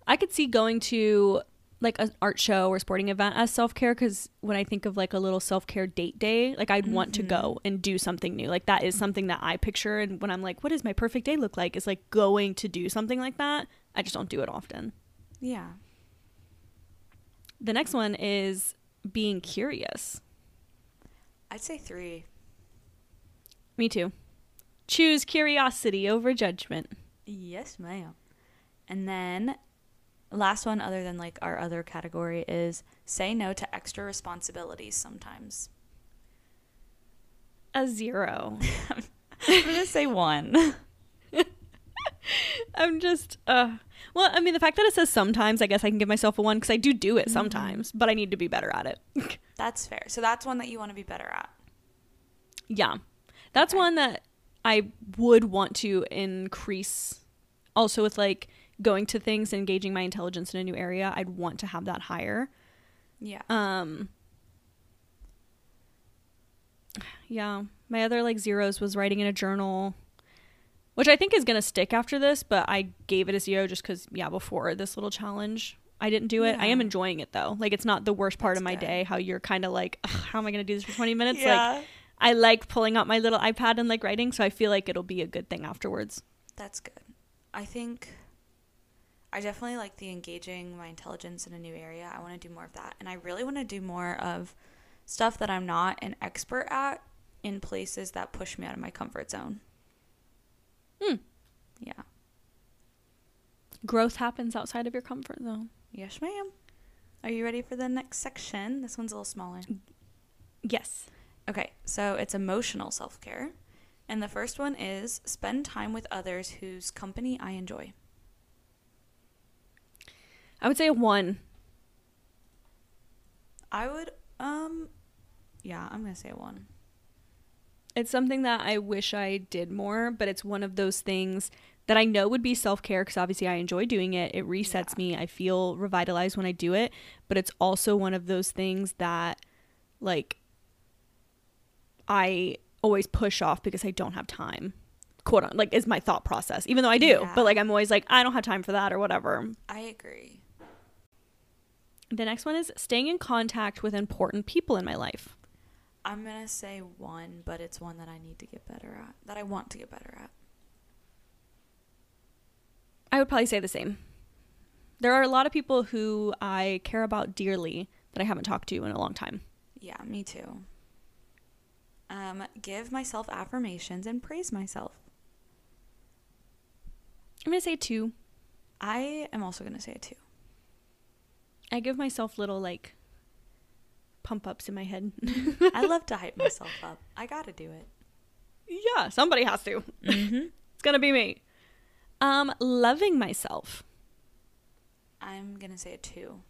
I could see going to like an art show or sporting event as self care because when I think of like a little self care date day, like I'd want to go mm-hmm. and do something new. Like that is something that I picture. And when I'm like, what does my perfect day look like? Is like going to do something like that. I just don't do it often. Yeah. The next one is being curious. I'd say three. Me too. Choose curiosity over judgment. Yes, ma'am. And then last one other than like our other category is say no to extra responsibilities sometimes. A zero. [LAUGHS] I'm gonna say one. [LAUGHS] I'm just uh Well, I mean, the fact that it says sometimes, I guess I can give myself a one because I do do it Mhm. sometimes, but I need to be better at it. [LAUGHS] That's fair. So that's one that you want to be better at. yeah. That's Okay. one that I would want to increase. Also, with like going to things and engaging my intelligence in a new area, I'd want to have that higher. Yeah. Um, yeah. My other like zeros was writing in a journal, which I think is going to stick after this, but I gave it a zero just because, yeah, before this little challenge, I didn't do it. I am enjoying it though. Like, it's not the worst part That's of my good. day, how you're kind of like, how am I going to do this for 20 minutes? Like, yeah. I like pulling out my little iPad and like writing, so I feel like it'll be a good thing afterwards. That's good. I think I definitely like the engaging my intelligence in a new area. I want to do more of that. And I really want to do more of stuff that I'm not an expert at in places that push me out of my comfort zone. Hmm. Yeah. Growth happens outside of your comfort zone. Yes, ma'am. Are you ready for the next section? This one's a little smaller. Yes. Okay, so it's emotional self care. And the first one is spend time with others whose company I enjoy. I would say a one. I would, um, yeah, I'm going to say a one. It's something that I wish I did more, but it's one of those things that I know would be self care because obviously I enjoy doing it. It resets Yeah. me. I feel revitalized when I do it, but it's also one of those things that, like, I always push off because I don't have time. Quote on, like, is my thought process, even though I do, Yeah. but like, I'm always like, I don't have time for that or whatever. I agree. The next one is staying in contact with important people in my life. I'm to say one, but it's one that I need to get better at, that I want to get better at. I would probably say the same. There are a lot of people who I care about dearly that I haven't talked to in a long time. Yeah, me too. Um, give myself affirmations and praise myself. I'm going to say two. I am also going to say a two. I give myself little like pump ups in my head. [LAUGHS] I love to hype [LAUGHS] myself up. I got to do it. yeah, somebody has to. Mm-hmm. [LAUGHS] It's going to be me. Um loving myself. I'm going to say a two.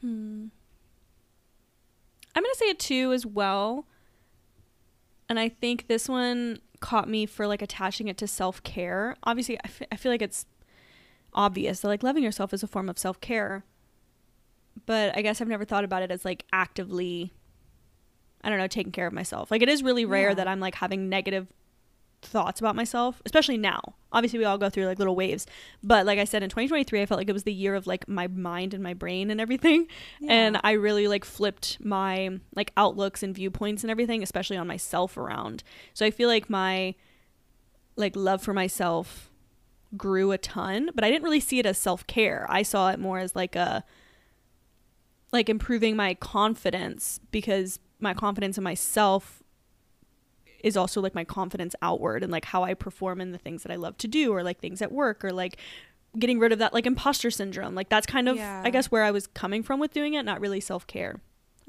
Hmm. I'm going to say a 2 as well. And I think this one caught me for like attaching it to self-care. Obviously, I feel like it's obvious that like loving yourself is a form of self-care. But I guess I've never thought about it as like actively I don't know, taking care of myself. Like it is really rare Yeah. that I'm like having negative thoughts about myself, especially now. Obviously, we all go through like little waves, but like I said in 2023, I felt like it was the year of like my mind and my brain and everything. And I really like flipped my like outlooks and viewpoints and everything, especially on myself around. So I feel like my like love for myself grew a ton, but I didn't really see it as self-care. I saw it more as like a like improving my confidence because my confidence in myself is also like my confidence outward and like how I perform in the things that I love to do or like things at work or like getting rid of that like imposter syndrome. Like that's kind of Yeah. I guess where I was coming from with doing it, not really self-care.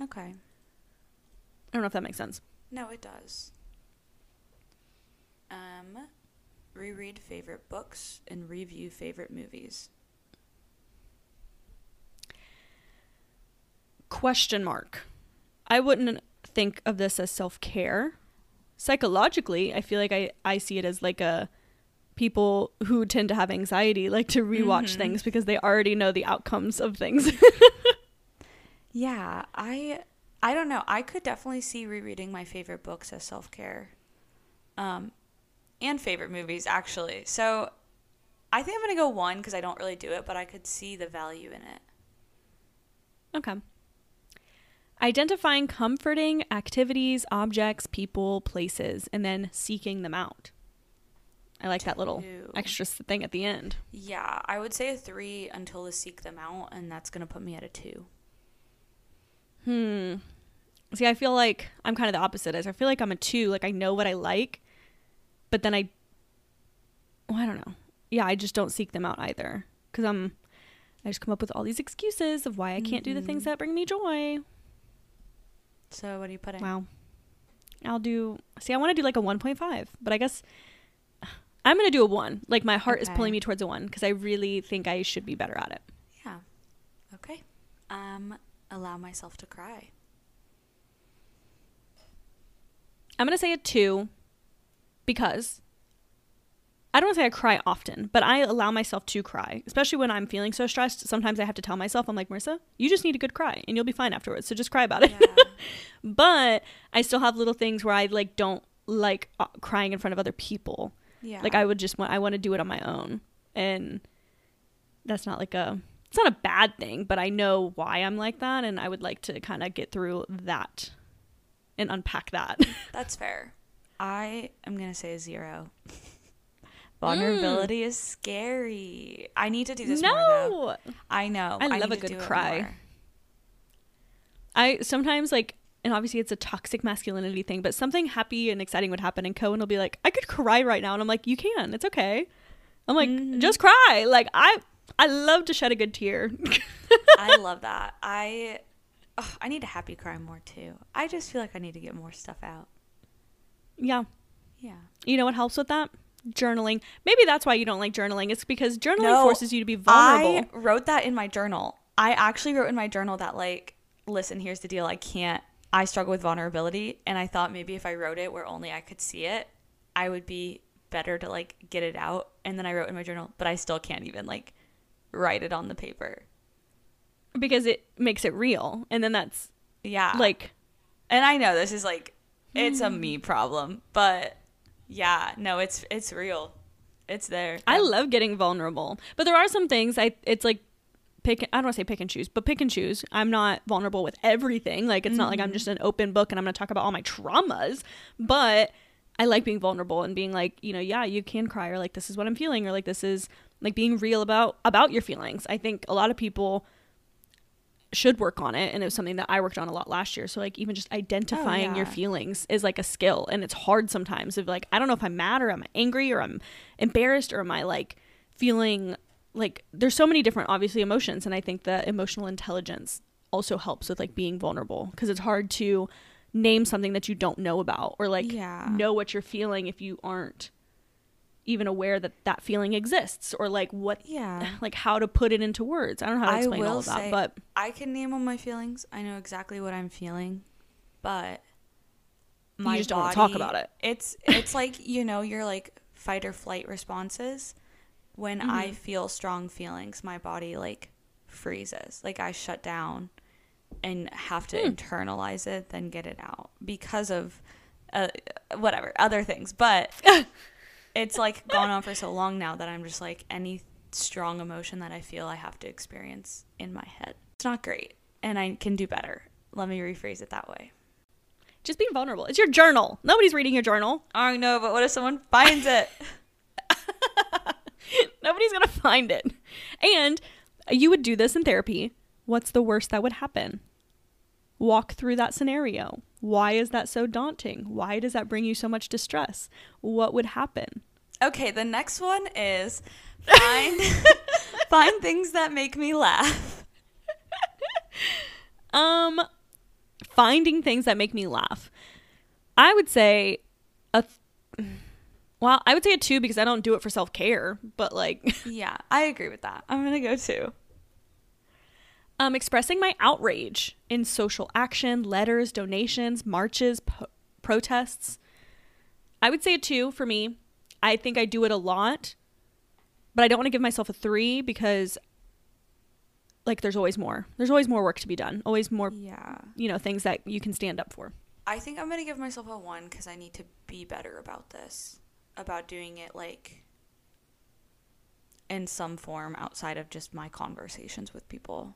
Okay. I don't know if that makes sense. No, it does. Um, reread favorite books and review favorite movies. Question mark. I wouldn't think of this as self-care. Psychologically, I feel like I I see it as like a people who tend to have anxiety like to rewatch Mhm. things because they already know the outcomes of things. [LAUGHS] Yeah, I I don't know. I could definitely see rereading my favorite books as self care, um, and favorite movies actually. So, I think I'm gonna go one because I don't really do it, but I could see the value in it. Okay. Identifying comforting activities, objects, people, places, and then seeking them out. I like that little Two. extra thing at the end. Yeah, I would say a three until the seek them out, and that's gonna put me at a two. Hmm. See, I feel like I'm kind of the opposite. Is I feel like I'm a two. Like I know what I like, but then I, well, I don't know. Yeah, I just don't seek them out either because I'm. I just come up with all these excuses of why I can't do the things Mhm. that bring me joy. So, what do you put in? Wow. I'll do. See, I want to do like a 1.5, but I guess [SIGHS] I'm gonna do a one. Like my heart is pulling me towards a one because I really think I should be better at it. Yeah. Okay. Um, allow myself to cry. I'm gonna say a two because I don't want to say I cry often, but I allow myself to cry, especially when I'm feeling so stressed. Sometimes I have to tell myself, I'm like, Marissa, you just need a good cry and you'll be fine afterwards. So just cry about it. Yeah. [LAUGHS] but I still have little things where I like don't like uh, crying in front of other people. yeah. Like I would just want I want to do it on my own. And that's not like a it's not a bad thing, but I know why I'm like that and I would like to kind of get through that and unpack that. [LAUGHS] That's fair. I am gonna say a zero. Vulnerability is scary. I need to do this more no. I know. I love a good cry. I sometimes like and obviously it's a toxic masculinity thing, but something happy and exciting would happen and Cohen will be like, I could cry right now and I'm like, You can, it's okay. I'm like, Mhm. just cry. Like I I love to shed a good tear. [LAUGHS] I love that. I ugh, I need a happy cry more too. I just feel like I need to get more stuff out. yeah. Yeah. You know what helps with that? Journaling. Maybe that's why you don't like journaling. It's because journaling No, forces you to be vulnerable. I wrote that in my journal. I actually wrote in my journal that like, listen, here's the deal. I can't. I struggle with vulnerability, and I thought maybe if I wrote it where only I could see it, I would be better to like get it out. And then I wrote in my journal, but I still can't even like write it on the paper. because it makes it real. And then that's Yeah. like and I know this is like it's a hmm. me problem, but yeah, no, it's it's real. It's there. I love getting vulnerable. But there are some things I it's like pick I don't want to say pick and choose, but pick and choose. I'm not vulnerable with everything. Like it's not like I'm mm-hmm. just an open book and I'm going to talk about all my traumas, but I like being vulnerable and being like, you know, yeah, you can cry or like this is what I'm feeling or like this is like being real about about your feelings. I think a lot of people should work on it and it was something that I worked on a lot last year. So like even just identifying your yeah. feelings is like a skill and it's hard sometimes of like I don't know if I'm mad or I'm angry or I'm embarrassed or am I like feeling like there's so many different obviously emotions and I think that emotional intelligence also helps with like being vulnerable because it's hard to name something that you don't know about or like Yeah. know what you're feeling if you aren't even aware that that feeling exists or like what Yeah. [LAUGHS] like how to put it into words. I don't know how to I explain all of that, say- but I can name all my feelings. I know exactly what I'm feeling, but You just don't wanna talk about it. It's [LAUGHS] it's like you know your like fight or flight responses. When I Mm-hmm. feel strong feelings, my body like freezes. Like I shut down and have to Hmm. internalize it, then get it out because of uh, whatever other things. But [LAUGHS] it's like gone on for so long now that I'm just like any strong emotion that I feel I have to experience in my head. It's not great, and I can do better. Let me rephrase it that way. just being vulnerable. It's your journal. Nobody's reading your journal. I know, but what if someone finds it? [LAUGHS] Nobody's going to find it. And you would do this in therapy. What's the worst that would happen? Walk through that scenario. Why is that so daunting? Why does that bring you so much distress? What would happen? okay, the next one is find [LAUGHS] find things that make me laugh. [LAUGHS] Um finding things that make me laugh. I would say a th- well, I would say a 2 because I don't do it for self-care, but like [LAUGHS] Yeah, I agree with that. I'm gonna go two. Um, expressing my outrage in social action, letters, donations, marches, po- protests. I would say a two for me. I think I do it a lot, but I don't want to give myself a three because, like, there's always more. There's always more work to be done. Always more, Yeah. you know, things that you can stand up for. I think I'm gonna give myself a one because I need to be better about this, about doing it like in some form outside of just my conversations with people.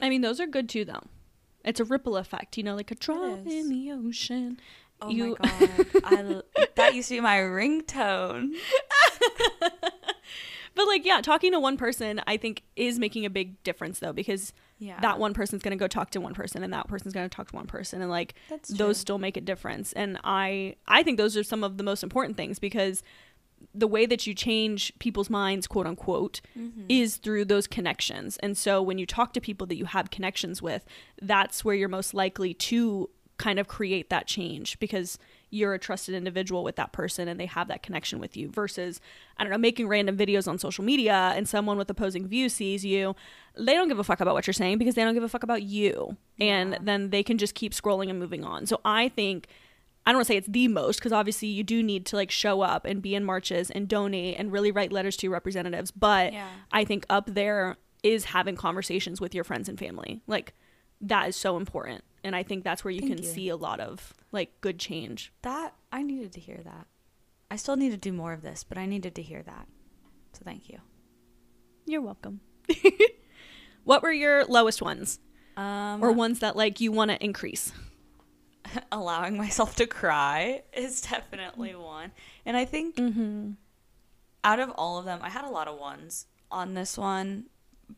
I mean, those are good too, though. It's a ripple effect, you know, like a drop in the ocean. Oh You- my [LAUGHS] god, I l- that used to be my ringtone. [LAUGHS] But like, yeah, talking to one person, I think, is making a big difference though, because Yeah, that one person's gonna go talk to one person, and that person's gonna talk to one person, and like those still make a difference. And I, I think those are some of the most important things because the way that you change people's minds, quote unquote, Mm-hmm. is through those connections. And so when you talk to people that you have connections with, that's where you're most likely to kind of create that change because you're a trusted individual with that person and they have that connection with you versus i don't know making random videos on social media and someone with opposing views sees you they don't give a fuck about what you're saying because they don't give a fuck about you and then they can just keep scrolling and moving on so i think I don't want to say it's the most because obviously you do need to like show up and be in marches and donate and really write letters to your representatives. But Yeah. I think up there is having conversations with your friends and family. Like that is so important. And I think that's where you Thank can you. see a lot of like good change. That I needed to hear that. I still need to do more of this, but I needed to hear that. So thank you. You're welcome. [LAUGHS] what were your lowest ones Um, or ones that like you want to increase? [LAUGHS] allowing myself to cry is definitely one. And I think out of all of them, I had a lot of ones on this one,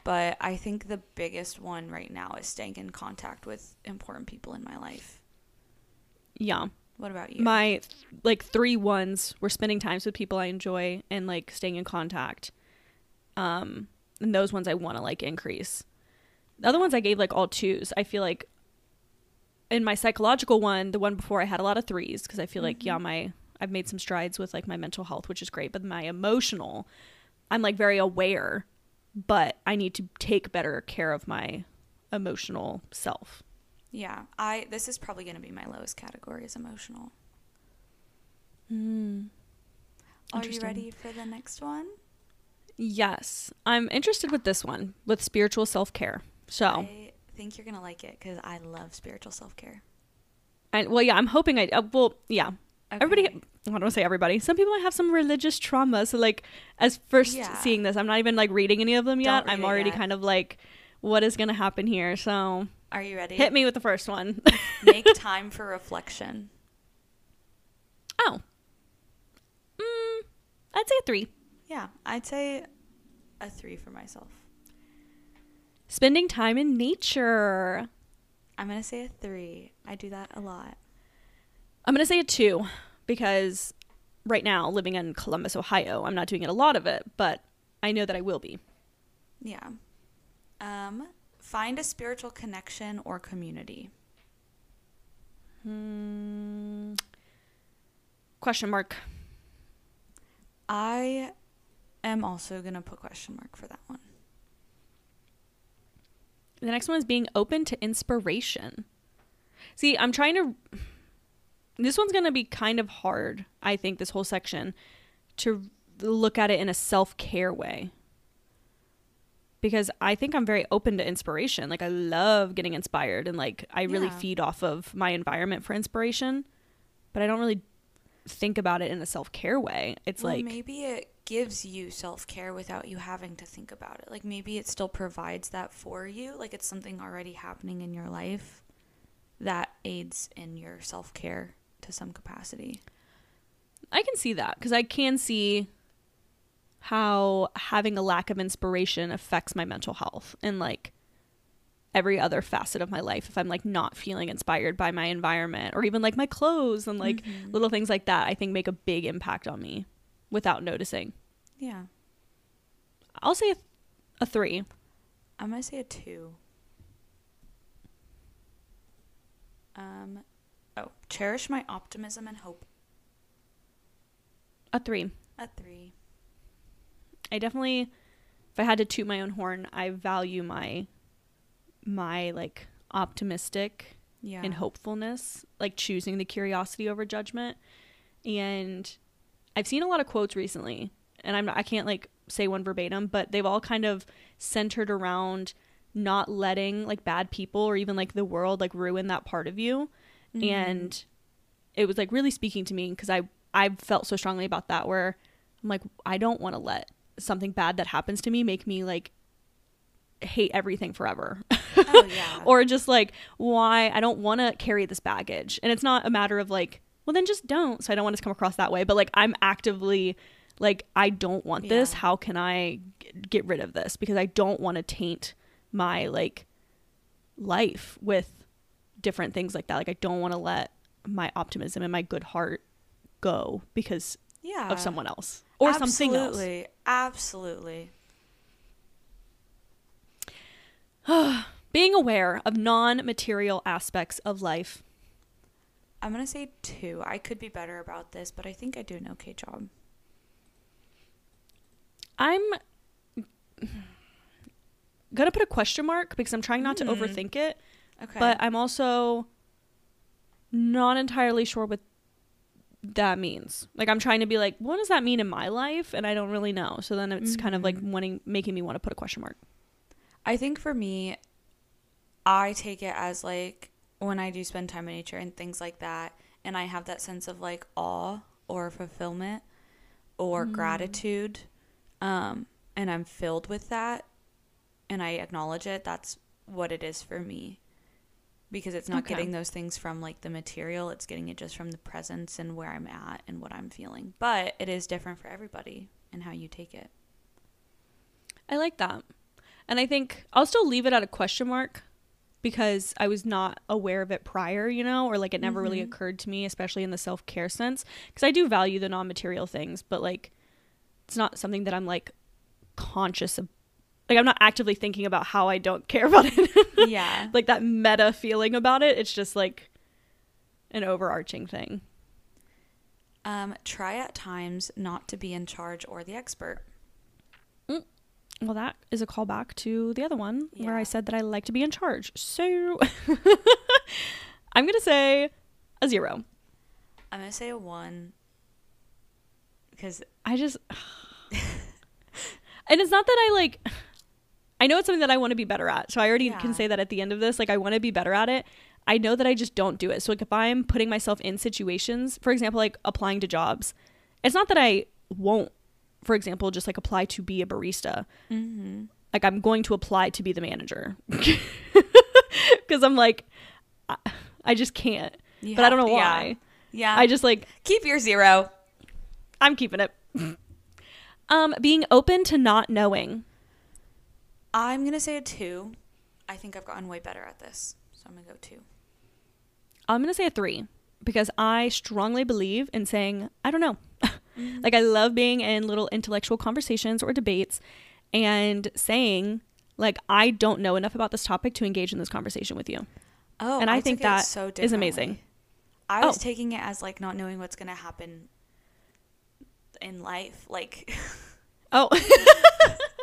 but I think the biggest one right now is staying in contact with important people in my life. Yeah. What about you? My like three ones were spending times with people I enjoy and like staying in contact. Um, and those ones I want to like increase. The other ones I gave like all twos. I feel like in my psychological one, the one before I had a lot of threes because I feel like yeah, my I've made some strides with like my mental health, which is great. But my emotional, I'm like very aware, but I need to take better care of my emotional self. yeah, I this is probably going to be my lowest category is emotional. Mm. Are you ready for the next one? Yes, I'm interested with this one with spiritual self care. So, I think you're to like it cuz I love spiritual self-care. I, well, yeah, I'm hoping I. Uh, well, yeah, everybody. I don't want to say everybody. Some people might have some religious trauma. So, like, as first Yeah. seeing this, I'm not even like reading any of them yet. I'm already yet. kind of like, what is going to happen here? So, Are you ready? hit me with the first one. [LAUGHS] Make [LAUGHS] time for reflection. oh, mm, I'd say a three. Yeah, I'd say a 3 for myself. Spending time in nature. I'm going to say a 3. I do that a lot. I'm going to say a two because right now, living in Columbus, Ohio, I'm not doing it a lot of it, but I know that I will be. Yeah. Um, find a spiritual connection or community. Hmm. Question mark. I am also going to put question mark for that one. The next one is being open to inspiration. See, I'm trying to. This one's going to be kind of hard, I think, this whole section, to look at it in a self care way. Because I think I'm very open to inspiration. Like, I love getting inspired and, like, I really Yeah. feed off of my environment for inspiration, but I don't really think about it in a self care way. It's well, like. maybe it gives you self care without you having to think about it. Like maybe it still provides that for you. Like it's something already happening in your life that aids in your self care to some capacity. I can see that because I can see how having a lack of inspiration affects my mental health and like every other facet of my life if I'm like not feeling inspired by my environment or even like my clothes and like Mhm. little things like that I think make a big impact on me without noticing. Yeah. I'll say a, a 3. I'm gonna say a two. Um, oh, cherish my optimism and hope. A 3. A three. I definitely if I had to toot my own horn, I value my my like optimistic Yeah. and hopefulness, like choosing the curiosity over judgment. And I've seen a lot of quotes recently, and I'm I can't like say one verbatim, but they've all kind of centered around not letting like bad people or even like the world like ruin that part of you. Mhm. And it was like really speaking to me because I I felt so strongly about that where I'm like I don't want to let something bad that happens to me make me like hate everything forever. Oh yeah. [LAUGHS] or just like why I don't want to carry this baggage. And it's not a matter of like, well then just don't. So I don't want it to come across that way, but like I'm actively like I don't want this. How can I g- get rid of this because I don't want to taint my like life with different things like that. Like I don't want to let my optimism and my good heart go because yeah. of someone else or something else. Absolutely. Absolutely. [SIGHS] Being aware of non-material aspects of life. I'm gonna say two. I could be better about this, but I think I do an okay job. I'm gonna put a question mark because I'm trying not to Hmm. overthink it, Okay. but I'm also not entirely sure what that means. Like I'm trying to be like, what does that mean in my life? And I don't really know. So then it's kind of like Mhm. wanting making me want to put a question mark. I think for me, I take it as like when I do spend time in nature and things like that, and I have that sense of like awe or fulfillment or Mm. gratitude, um, and I'm filled with that, and I acknowledge it. That's what it is for me, because it's not Okay. getting those things from like the material; it's getting it just from the presence and where I'm at and what I'm feeling. But it is different for everybody and how you take it. I like that. And I think I'll still leave it at a question mark because I was not aware of it prior, you know, or like it never really Mhm. occurred to me, especially in the self care sense. Because I do value the non material things, but like it's not something that I'm like conscious of. Like I'm not actively thinking about how I don't care about it. [LAUGHS] yeah. like that meta feeling about it. It's just like an overarching thing. Um, try at times not to be in charge or the expert. Well, that is a callback to the other one where I said that I like to be in charge. So [LAUGHS] I'm going to say a zero. I'm gonna say a one because I just. [SIGHS] and it's not that I like. I know it's something that I want to be better at. So I already Yeah. can say that at the end of this. Like, I want to be better at it. I know that I just don't do it. So, like, if I'm putting myself in situations, for example, like applying to jobs, it's not that I won't, for example, just like apply to be a barista. mm-hmm. like I'm going to apply to be the manager [LAUGHS] because I'm like I, I just can't. but I don't know why. Yeah, I just like keep your zero. I'm keeping it. um, being open to not knowing. I'm gonna say a two. I think I've gotten way better at this, so I'm gonna go two. I'm gonna say a three because I strongly believe in saying I don't know. Mm-hmm. like I love being in little intellectual conversations or debates and saying like I don't know enough about this topic to engage in this conversation with you. Oh, And I think took it that so is amazing. I was Oh. taking it as like not knowing what's gonna happen in life, like. Oh. [LAUGHS] [LAUGHS]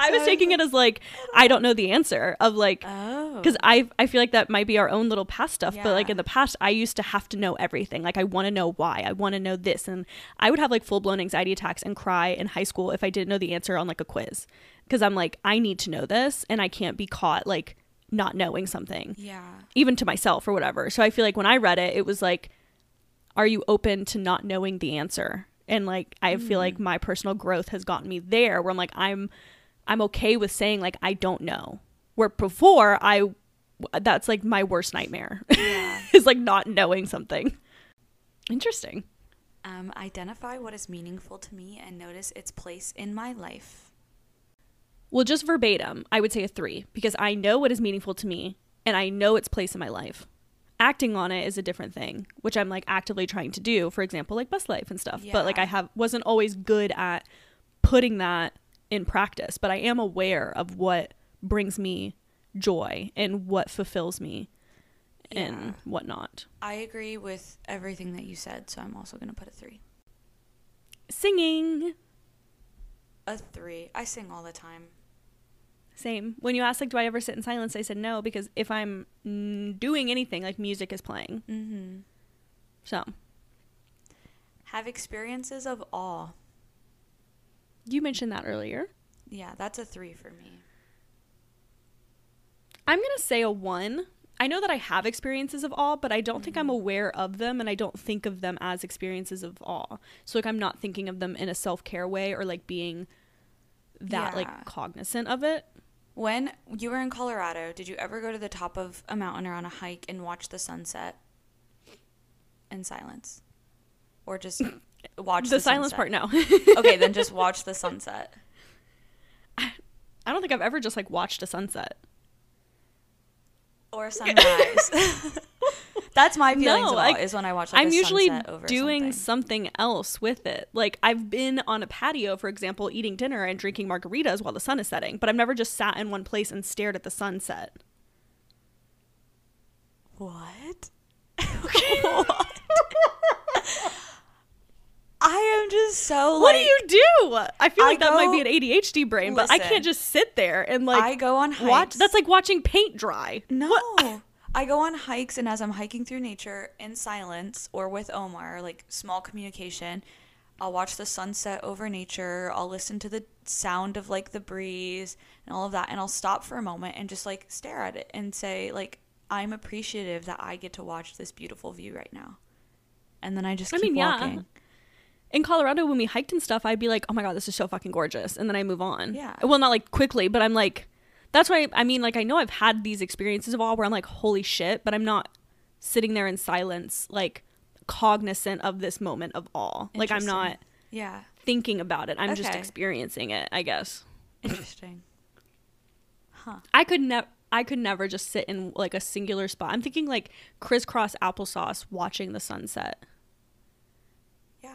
I was taking it as like I don't know the answer of like oh, because I I feel like that might be our own little past stuff. But like in the past, I used to have to know everything. Like I want to know why. I want to know this, and I would have like full blown anxiety attacks and cry in high school if I didn't know the answer on like a quiz because I'm like I need to know this, and I can't be caught like not knowing something yeah, even to myself or whatever. So I feel like when I read it, it was like, are you open to not knowing the answer? And like I feel like hmm. my personal growth has gotten me there where I'm like I'm I'm okay with saying like I don't know. Where before I that's like my worst nightmare yeah. [LAUGHS] is like not knowing something. Interesting. Um, identify what is meaningful to me and notice its place in my life. Well, just verbatim, I would say a 3 because I know what is meaningful to me and I know its place in my life. Acting on it is a different thing, which I'm like actively trying to do, for example, like bus life and stuff. But like I have wasn't always good at putting that in practice, but I am aware of what brings me joy and what fulfills me Yeah. and whatnot. I agree with everything that you said, so I'm also gonna put a three. Singing. A three. I sing all the time. Same. When you asked like do I ever sit in silence, I said no because if I'm doing anything like music is playing. Mm-hmm. So, Have experiences of awe. You mentioned that earlier. Yeah, that's a three for me. I'm going to say a 1. I know that I have experiences of awe, but I don't think I'm mm-hmm. aware of them and I don't think of them as experiences of awe. So like I'm not thinking of them in a self-care way or like being that Yeah. like cognizant of it. When you were in Colorado, did you ever go to the top of a mountain or on a hike and watch the sunset in silence? Or just watch the, the, silence sunset? part no. [LAUGHS] okay, then just watch the sunset. I don't think I've ever just like watched a sunset. Or sunrise. [LAUGHS] That's my feelings No, like, is when I watch like I'm usually doing something. something else with it. Like I've been on a patio, for example, eating dinner and drinking margaritas while the sun is setting, but I've never just sat in one place and stared at the sunset. What? [LAUGHS] What? I am just so what like do you do? I feel I like that might be an ADHD brain, but I can't just sit there and like I go on watch. hikes. That's like watching paint dry. No. What? [LAUGHS] I go on hikes and as I'm hiking through nature in silence or with Omar, like small communication, I'll watch the sunset over nature. I'll listen to the sound of like the breeze and all of that and I'll stop for a moment and just like stare at it and say like I'm appreciative that I get to watch this beautiful view right now. And then I just I keep mean, yeah. In Colorado when we hiked and stuff, I'd be like, "Oh my god, this is so fucking gorgeous," and then I move on. Yeah. Well, not like quickly, but I'm like, that's why I mean, like I know I've had these experiences of all where I'm like, "Holy shit," but I'm not sitting there in silence, like cognizant of this moment of all. Like I'm not Yeah. thinking about it. I'm just experiencing it. I guess Interesting. Huh. I could never. I could never just sit in like a singular spot. I'm thinking like crisscross applesauce watching the sunset.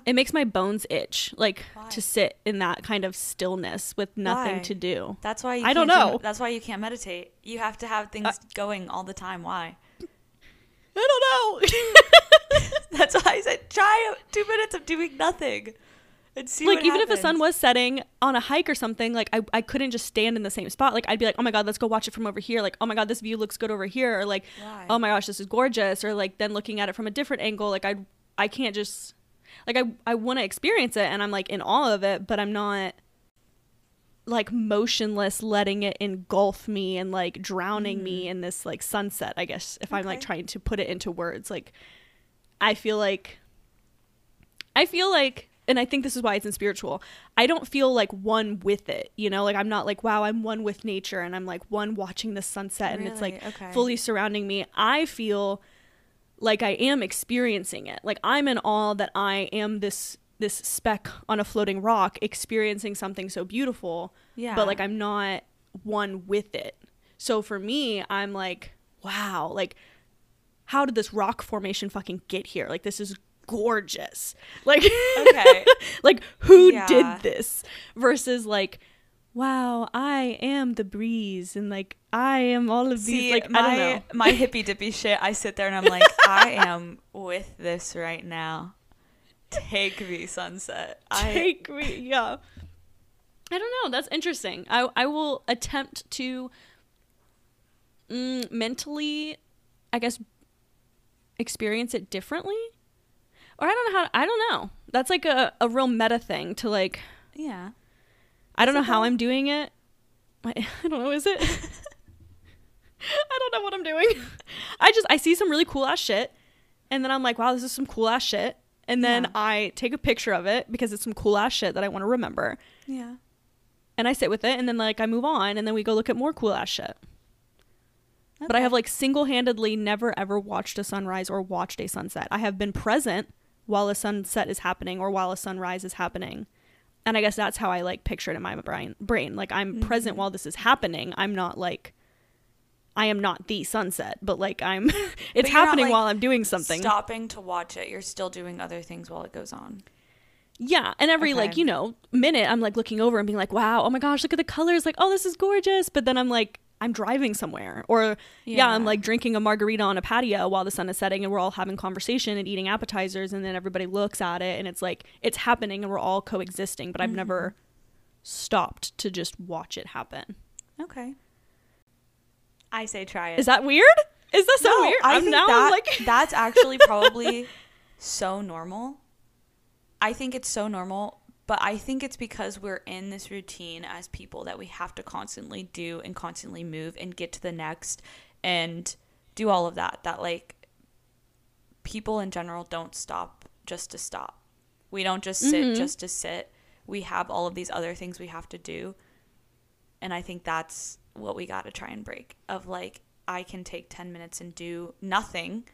It makes my bones itch, like Why? to sit in that kind of stillness with nothing Why? to do. That's why you I don't can't do- know. that's why you can't meditate. You have to have things Uh, going all the time. Why? I don't know. [LAUGHS] That's why I said try two minutes of doing nothing and see. like even if the sun was setting on a hike or something, like I, I couldn't just stand in the same spot. Like I'd be like, oh my god, let's go watch it from over here. Like oh my god, this view looks good over here. Or like Why? oh my gosh, this is gorgeous. Or like then looking at it from a different angle. Like I I can't just like I I want to experience it and I'm like in awe of it, but I'm not like motionless letting it engulf me and like drowning me mm. in this like sunset i guess if i'm like trying to put it into words. Like i feel like i feel like and i think this is why it's in spiritual i don't feel like one with it you know? Like i'm not like wow i'm one with nature and i'm like one watching the sunset and it's like Okay. fully surrounding me. I feel like i am experiencing it like i'm in awe that i am this this speck on a floating rock experiencing something so beautiful Yeah. but like i'm not one with it so for me i'm like wow like how did this rock formation fucking get here like this is gorgeous like Okay. [LAUGHS] like who Yeah. did this versus like wow i am the breeze and like i am all of these like my i don't know my hippy dippy [LAUGHS] shit. I sit there and I'm like, I am with this right now. Take me, sunset. I take me yeah i don't know that's interesting i i will attempt to mm, mentally i guess experience it differently or i don't know how i don't know that's like a, a real meta thing to like yeah. I don't know how i'm doing it i, don't know is it [LAUGHS] i don't know what i'm doing [LAUGHS] i just i see some really cool ass shit and then i'm like wow this is some cool ass shit and then Yeah. i take a picture of it because it's some cool ass shit that i want to remember Yeah. and I sit with it, and then like I move on, and then we go look at more cool ass shit. But I have like single handedly never ever watched a sunrise or watched a sunset. I have been present while a sunset is happening or while a sunrise is happening. And I guess that's how I like picture it in my brain. Brain like I'm present Mhm. while this is happening. I'm not like I am not the sunset, but like I'm [LAUGHS] it's you're not, happening like, while I'm doing something. Stopping to watch it, you're still doing other things while it goes on. Yeah, and every like you know minute, I'm like looking over and being like, "Wow, oh my gosh, look at the colors! Like, oh, this is gorgeous." But then I'm like, I'm driving somewhere, or yeah, I'm like drinking a margarita on a patio while the sun is setting, and we're all having conversation and eating appetizers, and then everybody looks at it, and it's like it's happening, and we're all coexisting. But I've never mm-hmm. stopped to just watch it happen. Okay. I say try it. Is that weird? Is that so No, weird? I I'm think now that, like, [LAUGHS] that's actually probably [LAUGHS] so normal. I think it's so normal, but I think it's because we're in this routine as people that we have to constantly do and constantly move and get to the next and do all of that. That like people in general don't stop just to stop. We don't just sit Mhm. just to sit. We have all of these other things we have to do. And I think that's what we got to try and break of like I can take 10 minutes and do nothing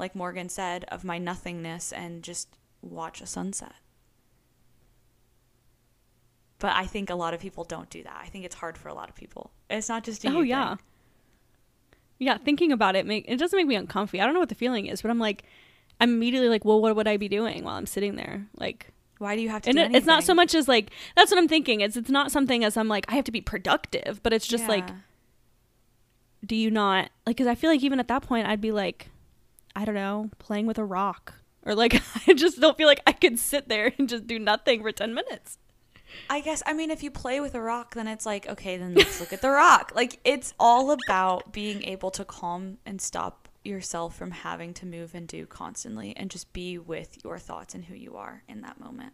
like Morgan said of my nothingness and just watch a sunset. But I think a lot of people don't do that. I think it's hard for a lot of people. It's not just oh yeah, thing. yeah. Thinking about it, make it doesn't make me uncomfy. I don't know what the feeling is, but I'm like, I'm immediately like, well, what would I be doing while I'm sitting there? Like, Why do you have to and do it, it's not so much as like that's what I'm thinking. It's it's not something as I'm like I have to be productive, but it's just like, do you not like? Because I feel like even at that point, I'd be like, I don't know, playing with a rock. Or like [LAUGHS] I just don't feel like I could sit there and just do nothing for 10 minutes. I guess I mean if you play with a rock then it's like okay then let's look at the rock. [LAUGHS] Like it's all about being able to calm and stop yourself from having to move and do constantly and just be with your thoughts and who you are in that moment.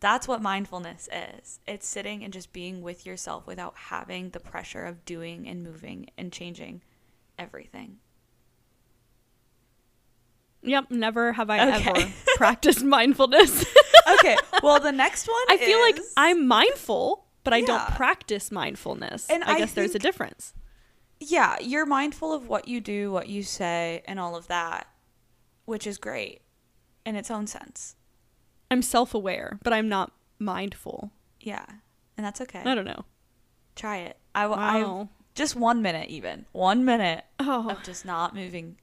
That's what mindfulness is. It's sitting and just being with yourself without having the pressure of doing and moving and changing everything. Yep, never have I Okay. ever [LAUGHS] practiced mindfulness. [LAUGHS] Okay, well the next one I feel like I'm mindful, but I don't practice mindfulness. And I I guess there's a difference. yeah, you're mindful of what you do, what you say, and all of that, which is great in its own sense. I'm self-aware, but I'm not mindful. Yeah, and that's okay. I don't know. Try it. I will. I Wow. just one minute, even one minute Oh, of just not moving.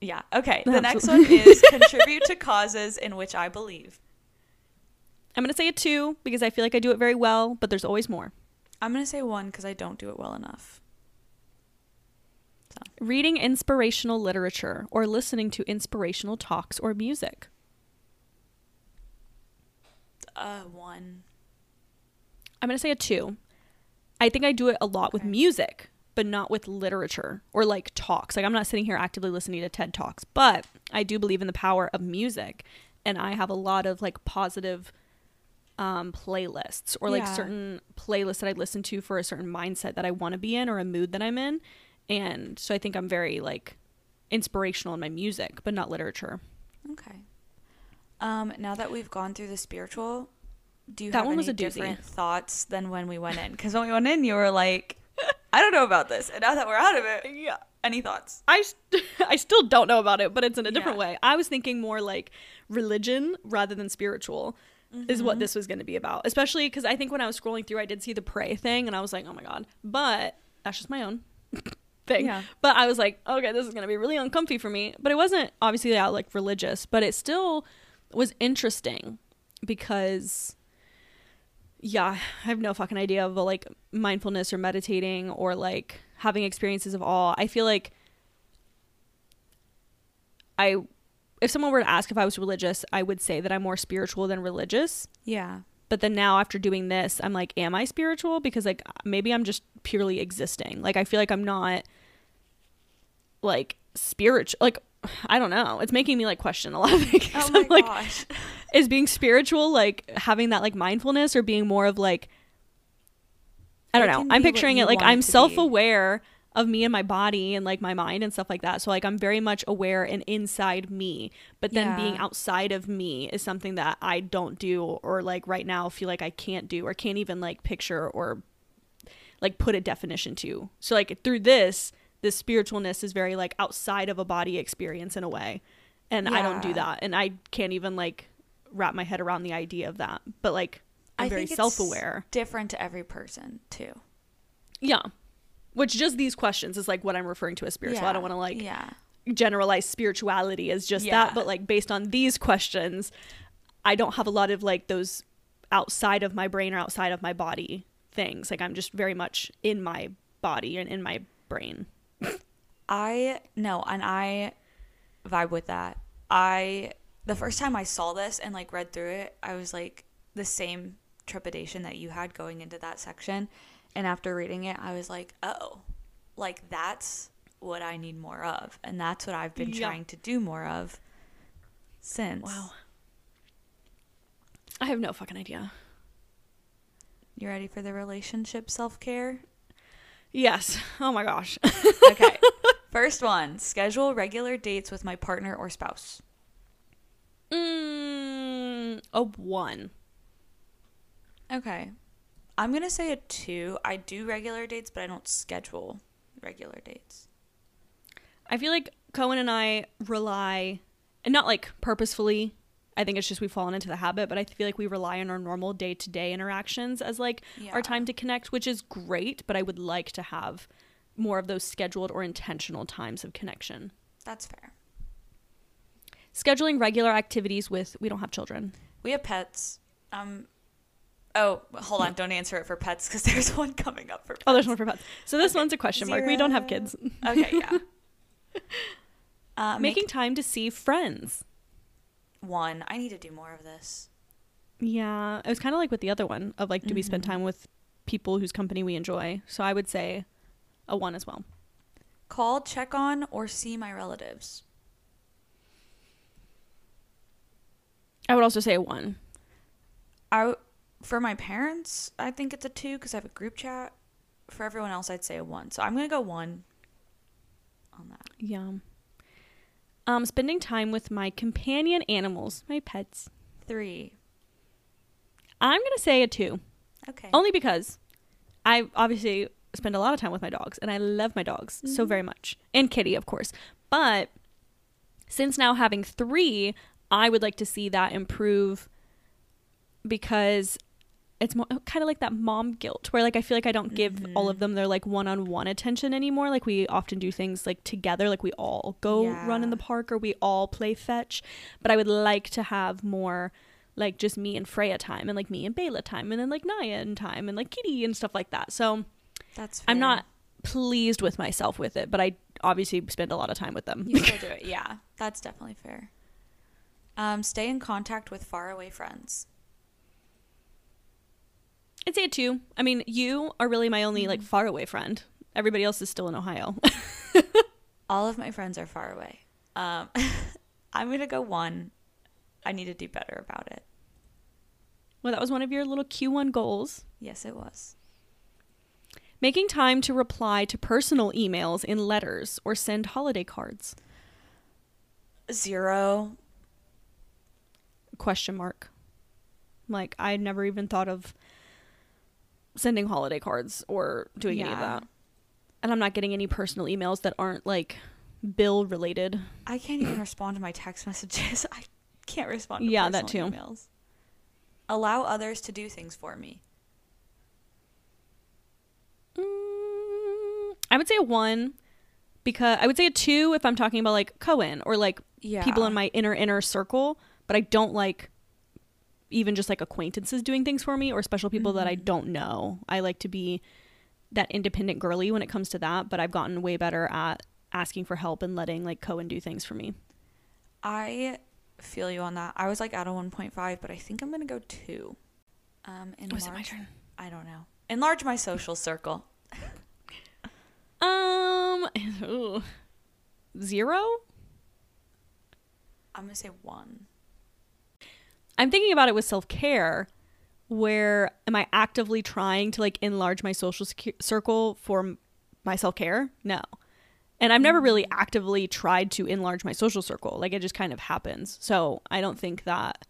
Yeah. Okay. The next one is [LAUGHS] contribute to causes in which I believe. I'm gonna say a two because I feel like I do it very well, but there's always more. I'm gonna say one because I don't do it well enough. Reading inspirational literature or listening to inspirational talks or music. Uh, one. I'm gonna say a two. I think I do it a lot with music, but not with literature or like talks. Like I'm not sitting here actively listening to TED Talks, but I do believe in the power of music, and I have a lot of like positive um, playlists or like Yeah. certain playlists that I listen to for a certain mindset that I want to be in or a mood that I'm in, and so I think I'm very like inspirational in my music, but not literature. Okay. Um, now that we've gone through the spiritual, do you That have one any was a doozy. different thoughts than when we went in? Because when we went in, you were like, "I don't know about this," and now that we're out of it, yeah. Any thoughts? I, st- [LAUGHS] I still don't know about it, but it's in a different Yeah. way. I was thinking more like religion rather than spiritual is Mm-hmm. what this was going to be about. Especially because I think when I was scrolling through, I did see the pray thing, and I was like, oh my god. But that's just my own [LAUGHS] thing. Yeah. But I was like, okay, this is going to be really uncomfy for me. But it wasn't obviously that like religious, but it still was interesting because yeah, I have no fucking idea of like mindfulness or meditating or like having experiences of all. I feel like I if someone were to ask if I was religious, I would say that I'm more spiritual than religious. Yeah. But then now after doing this, I'm like, am I spiritual? Because like maybe I'm just purely existing. Like I feel like I'm not like spiritual like [SIGHS] I don't know. It's making me like question a lot of [LAUGHS] things. Oh my I'm like, gosh. [LAUGHS] is being spiritual like having that like mindfulness or being more of like I don't know. I'm picturing it like I'm self-aware of me and my body and like my mind and stuff like that. So like I'm very much aware and inside me, but then being outside of me is something that I don't do or like right now feel like I can't do or can't even like picture or like put a definition to. So like through this, this spiritualness is very like outside of a body experience in a way. And I don't do that. And I can't even like wrap my head around the idea of that. But like I'm I very it's self-aware. Different to every person too. Yeah. Which just these questions is like what I'm referring to as spiritual. I don't want to like Yeah. generalize spirituality as just Yeah. that, but like based on these questions, I don't have a lot of like those outside of my brain or outside of my body things. Like I'm just very much in my body and in my brain. I no, and I vibe with that. I the first time I saw this and like read through it, I was like the same trepidation that you had going into that section. And after reading it, I was like, "Oh, like that's what I need more of." And that's what I've been Yeah. trying to do more of since. Wow. I have no fucking idea. You ready for the relationship self-care? Yes. Oh my gosh. Okay. [LAUGHS] First one, schedule regular dates with my partner or spouse. mm, a one. Okay. I'm going to say a two. I do regular dates, but I don't schedule regular dates. I feel like Cohen and I rely, and not like purposefully. I think it's just we've fallen into the habit, but I feel like we rely on our normal day to day interactions as like Yeah. our time to connect, which is great. But I would like to have more of those scheduled or intentional times of connection. That's fair. Scheduling regular activities with, we don't have children. We have pets. Um Oh, hold on. Don't answer it for pets because [LAUGHS] there's one coming up for pets. Oh, there's one for pets. So this Okay. one's a question mark. We don't have kids. Okay, yeah. [LAUGHS] Uh, Making make time to see friends. one. I need to do more of this. Yeah, it was kind of like with the other one of like, do we spend Mhm. time with people whose company we enjoy? So I would say a one as well. Call, check on, or see my relatives. I would also say a one. I w- for my parents, I think it's a two because I have a group chat. For everyone else, I'd say a one. So I'm gonna go one on that. Yeah. Um, spending time with my companion animals, my pets. Three. I'm gonna say a two, Okay. only because I obviously spend a lot of time with my dogs, and I love my dogs so Mhm. very much, and Kitty, of course. But since now having three, I would like to see that improve because it's more kind of like that mom guilt where like I feel like I don't give all of Mhm. them their like one-on-one attention anymore like we often do things like together like we all go run in the park or we all play fetch but I would like to have more like just me and Freya time and like me and Bayla time and then like Naya and time and like Kitty and stuff like that so That's. I'm not pleased with myself with it but I obviously spend a lot of time with them You still [LAUGHS] do it. Yeah, that's definitely fair. Um, stay in contact with faraway friends. I'd say a two. I mean, you are really my only Mm-hmm. like far away friend. Everybody else is still in Ohio. [LAUGHS] All of my friends are far away. Um, [LAUGHS] I'm gonna go one. I need to do better about it. well, that was one of your little Q1 goals. Yes, it was. Making time to reply to personal emails in letters or send holiday cards. Zero. Question mark. Like I never even thought of sending holiday cards or doing any of that. And I'm not getting any personal emails that aren't like bill related. I can't even respond to my text messages. [LAUGHS] I can't respond to Yeah, that too. emails. Allow others to do things for me. Mm, I would say a 1 because I would say a 2 if I'm talking about like Cohen or like Yeah. people in my inner inner circle, but I don't like even just like acquaintances doing things for me or special people that I Mhm. don't know. I like to be that independent girly when it comes to that, but I've gotten way better at asking for help and letting like Cohen do things for me. I feel you on that. I was like at a 1.5, but I think I'm gonna go two. Um, Oh, is it my turn? I don't know. Enlarge my social circle. [LAUGHS] Um, [LAUGHS] ooh. zero. I'm gonna say one. I'm thinking about it with self care. Where am I actively trying to like enlarge my social secu- circle for m- my self care? No. And I've never really actively tried to enlarge my social circle. Like it just kind of happens. So I don't think that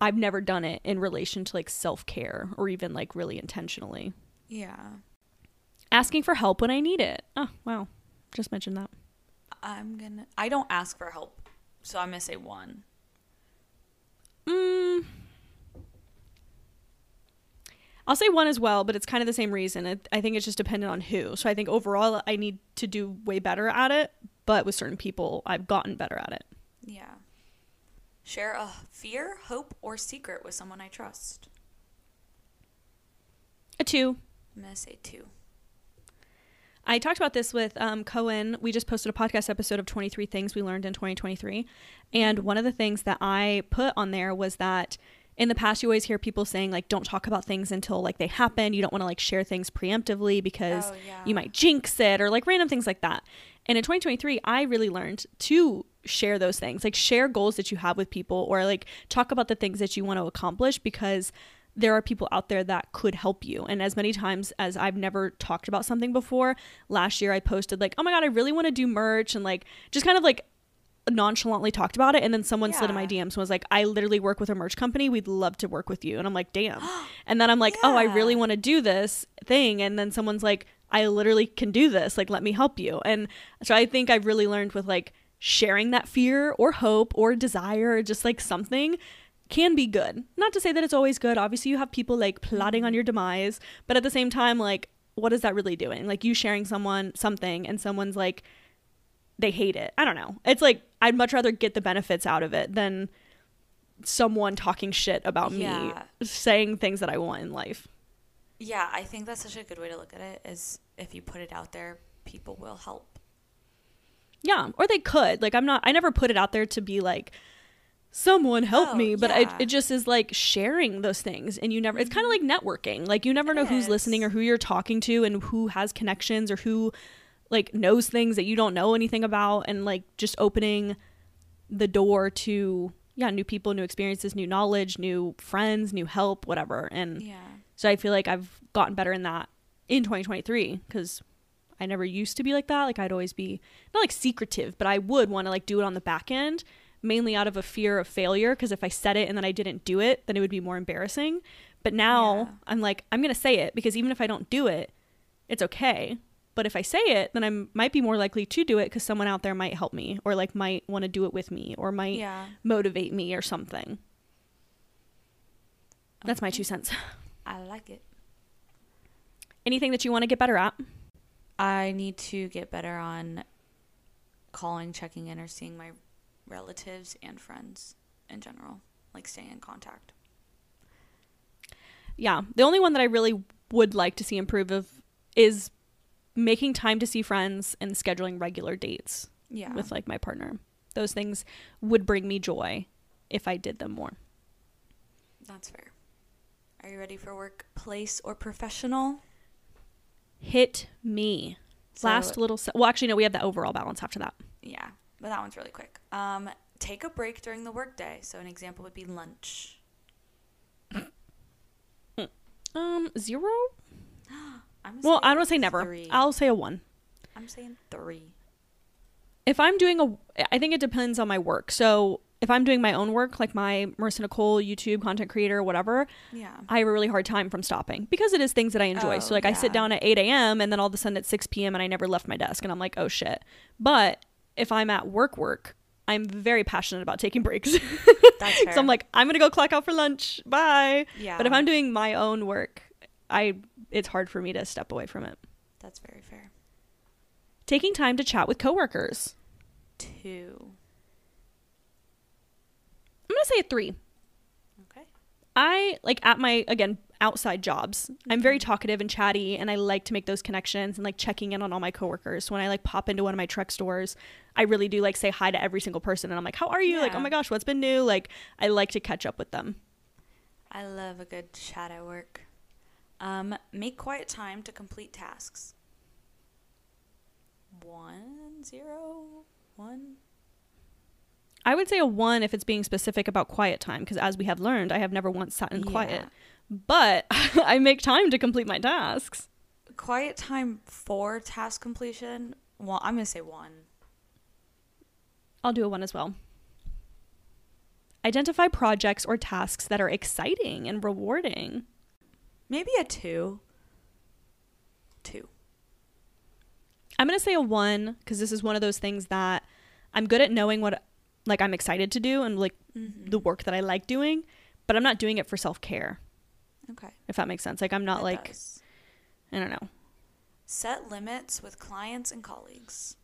I've never done it in relation to like self care or even like really intentionally. Yeah. Asking for help when I need it. Oh, wow. Just mentioned that. I'm gonna. I don't ask for help, so I'm gonna say one. Mm, I'll say one as well, but it's kind of the same reason. It, I think it's just dependent on who. So I think overall, I need to do way better at it. But with certain people, I've gotten better at it. Yeah. Share a fear, hope, or secret with someone I trust. A two. I'm gonna say two. I talked about this with um, Cohen. We just posted a podcast episode of 23 Things We Learned in 2023. And one of the things that I put on there was that in the past, you always hear people saying, like, don't talk about things until like they happen. You don't want to like share things preemptively because Oh, yeah. you might jinx it or like random things like that. And in 2023, I really learned to share those things, like share goals that you have with people or like talk about the things that you want to accomplish because there are people out there that could help you. And as many times as I've never talked about something before, last year I posted like, "Oh my god, I really want to do merch," and like just kind of like nonchalantly talked about it and then someone slid in my Yeah. DMs and was like, "I literally work with a merch company. We'd love to work with you." And I'm like, "Damn." [GASPS] and then I'm like, "Oh, I really want to do this thing." And then someone's like, "I literally can do this. Like, let me help you." And so I think I've really learned with like sharing that fear or hope or desire or just like something can be good. Not to say that it's always good. Obviously, you have people like plotting on mm-hmm. your demise, but at the same time, like, what is that really doing? Like, you sharing someone something and someone's like, they hate it. I don't know. It's like, I'd much rather get the benefits out of it than someone talking shit about Yeah. me saying things that I want in life. Yeah, I think that's such a good way to look at it. Is if you put it out there, people will help. Yeah, or they could. Like I'm not I never put it out there to be like someone help Oh, me, but yeah. it, it just is like sharing those things and you never it's kind of like mm-hmm. networking. Like you never know It who's listening or who you're talking to and who has connections or who like knows things that you don't know anything about and like just opening the door to yeah, new people, new experiences, new knowledge, new friends, new help, whatever. And Yeah. so I feel like I've gotten better in that in 2023 because I never used to be like that. Like I'd always be not like secretive, but I would want to like do it on the back end, mainly out of a fear of failure. Because if I said it and then I didn't do it, then it would be more embarrassing. But now Yeah. I'm like, I'm gonna say it because even if I don't do it, it's okay. But if I say it, then I might be more likely to do it because someone out there might help me or like might want to do it with me or might Yeah. motivate me or something. That's my two cents. [LAUGHS] I like it. Anything that you want to get better at? I need to get better on calling, checking in, or seeing my relatives and friends in general. Like staying in contact. Yeah, the only one that I really would like to see improve of is making time to see friends and scheduling regular dates Yeah. with like my partner. Those things would bring me joy if I did them more. That's fair. Are you ready for workplace or professional? Hit me. So- Last little se- well actually no, we have the overall balance after that. Yeah, but that one's really quick. Um, take a break during the workday. So an example would be lunch. [LAUGHS] Um 0? [GASPS] I'm Well, I don't say never. I'll say a 1. I'm saying three. if I'm doing a, I think it depends on my work. So if I'm doing my own work, like my Marissa Nicole YouTube content creator, whatever, Yeah. I have a really hard time from stopping because it is things that I enjoy. Oh, so like I sit down at 8 a.m. and then all of a sudden it's 6 p.m. and I never left my desk and I'm like, oh shit. But if I'm at work, work, I'm very passionate about taking breaks. [LAUGHS] That's fair. so I'm like, I'm gonna go clock out for lunch. Bye. yeah. But if I'm doing my own work, I it's hard for me to step away from it. That's very fair. Taking time to chat with coworkers. Two. I'm gonna say a three. Okay. I like at my again outside jobs. I'm very talkative and chatty and I like to make those connections and like checking in on all my coworkers. When I like pop into one of my truck stores, I really do like say hi to every single person and I'm like, "How are you?" Like, "Oh my gosh, what's been new?" Like I like to catch up with them. I love a good chat at work. Um, make quiet time to complete tasks. One, zero, one. I would say a 1 if it's being specific about quiet time because as we have learned, I have never once sat in quiet. But [LAUGHS] I make time to complete my tasks. Quiet time for task completion. Well, I'm gonna say one. I'll do a 1 as well. Identify projects or tasks that are exciting and rewarding. Maybe a two. Two. I'm going to say a one because this is one of those things that I'm good at knowing what like I'm excited to do and like Mm-hmm. the work that I like doing, but I'm not doing it for self-care, Okay. if that makes sense. Like I'm not It like does. I don't know. set limits with clients and colleagues.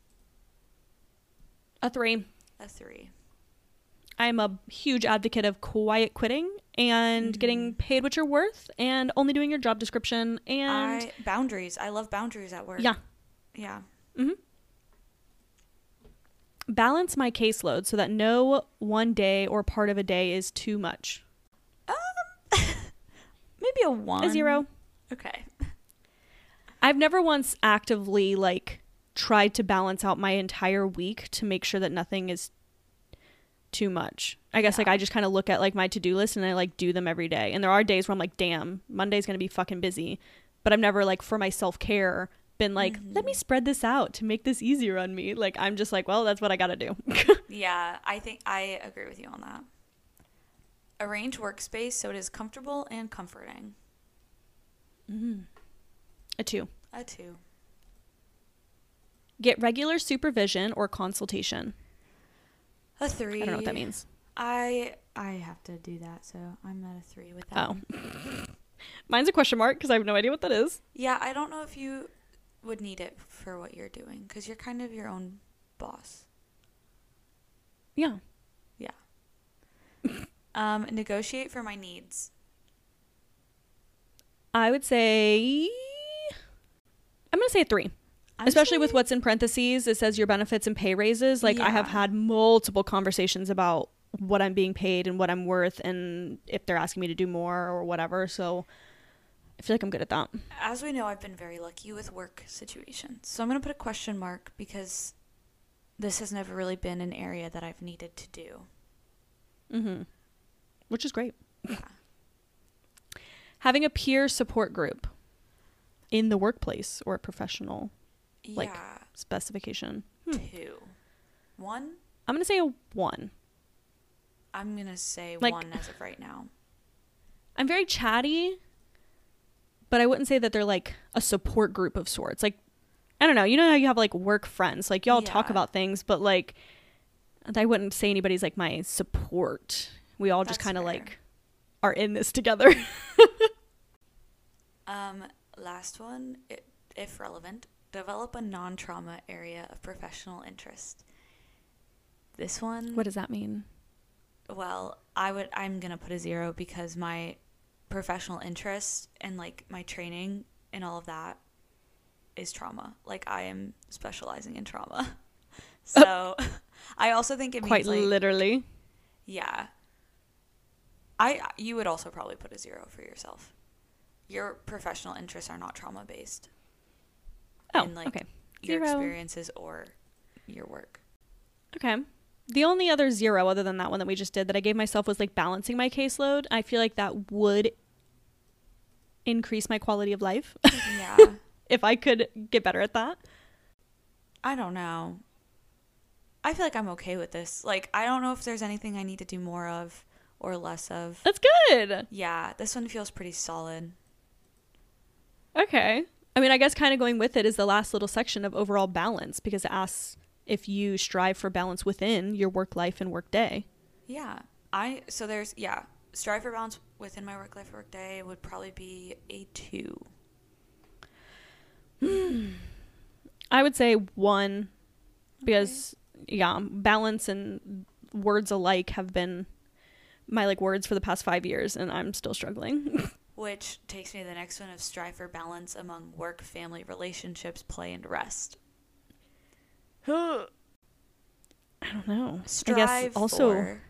A 3. A three. I'm a huge advocate of quiet quitting and Mhm. getting paid what you're worth and only doing your job description and I boundaries. I love boundaries at work. yeah. Yeah. hmm Balance my caseload so that no one day or part of a day is too much. Um, [LAUGHS] maybe a one. A 0. Okay. I've never once actively like tried to balance out my entire week to make sure that nothing is too much. I guess like I just kind of look at like my to-do list and I like do them every day. And there are days where I'm like, "Damn, Monday's going to be fucking busy." But I've never like for my self-care been like, "Let me Mhm. spread this out to make this easier on me." Like I'm just like, "Well, that's what I got to do." [LAUGHS] Yeah, I think I agree with you on that. Arrange workspace so it is comfortable and comforting. A 2. A two. Get regular supervision or consultation. A three. I don't know what that means. I I have to do that, so I'm at a three with that. Oh. [LAUGHS] Mine's a question mark because I have no idea what that is. Yeah, I don't know if you would need it for what you're doing because you're kind of your own boss. Yeah. Yeah. [LAUGHS] um, negotiate for my needs. I would say I'm gonna say a three. I'm Especially with what's in parentheses, it says your benefits and pay raises. Like I have had multiple conversations about what I'm being paid and what I'm worth and if they're asking me to do more or whatever. So I feel like I'm good at that. As we know, I've been very lucky with work situations. So I'm going to put a question mark because this has never really been an area that I've needed to do. Mm-hmm. Which is great. Yeah. [LAUGHS] Having a peer support group in the workplace or a professional Like- yeah. specification. Hmm. Two. One, I'm gonna say a one. I'm going to say Like- one as of right now. I'm very chatty, but I wouldn't say that they're like a support group of sorts. Like, I don't know. You know how you have like work friends, like y'all talk about things, but like, I wouldn't say anybody's like my support. We all just kind of like are in this together. [LAUGHS] Um, last one, if relevant, develop a non-trauma area of professional interest. This one, what does that mean? well, I would I'm gonna put a zero because my professional interest and like my training and all of that is trauma. Like I am specializing in trauma. [LAUGHS] So [LAUGHS] I also think it means Quite like literally. yeah. I you would also probably put a zero for yourself. Your professional interests are not trauma based. Oh, in, like, okay. Your Zero. experiences or your work. Okay. The only other zero other than that one that we just did that I gave myself was like balancing my caseload. I feel like that would increase my quality of life [LAUGHS] Yeah. if I could get better at that. I don't know. I feel like I'm okay with this. Like, I don't know if there's anything I need to do more of or less of. That's good. Yeah, this one feels pretty solid. Okay. I mean, I guess kind of going with it is the last little section of overall balance because it asks if you strive for balance within your work life and work day. Yeah. I, so there's, yeah, strive for balance within my work life, work day would probably be a two. [SIGHS] I would say one because yeah, balance and words alike have been my like words for the past 5 years and I'm still struggling. [LAUGHS] Which takes me to the next one of strive for balance among work, family, relationships, play, and rest. I don't know. Strive I guess also for,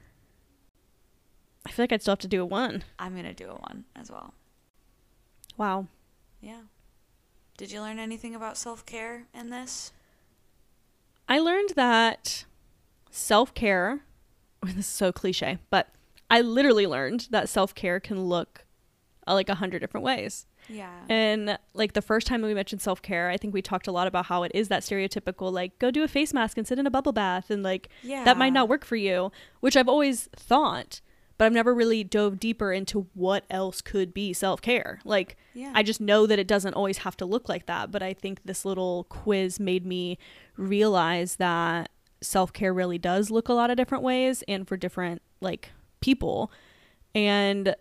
I feel like I'd still have to do a 1. I'm going to do a one as well. Wow. Yeah. Did you learn anything about self care in this? I learned that self care, [LAUGHS] this is so cliche, but I literally learned that self care can look uh, like a hundred different ways. Yeah. And like the first time we mentioned self care, I think we talked a lot about how it is that stereotypical, like, go do a face mask and sit in a bubble bath. And like, yeah. that might not work for you, which I've always thought, but I've never really dove deeper into what else could be self care. Like, Yeah. I just know that it doesn't always have to look like that. But I think this little quiz made me realize that self care really does look a lot of different ways and for different like people. And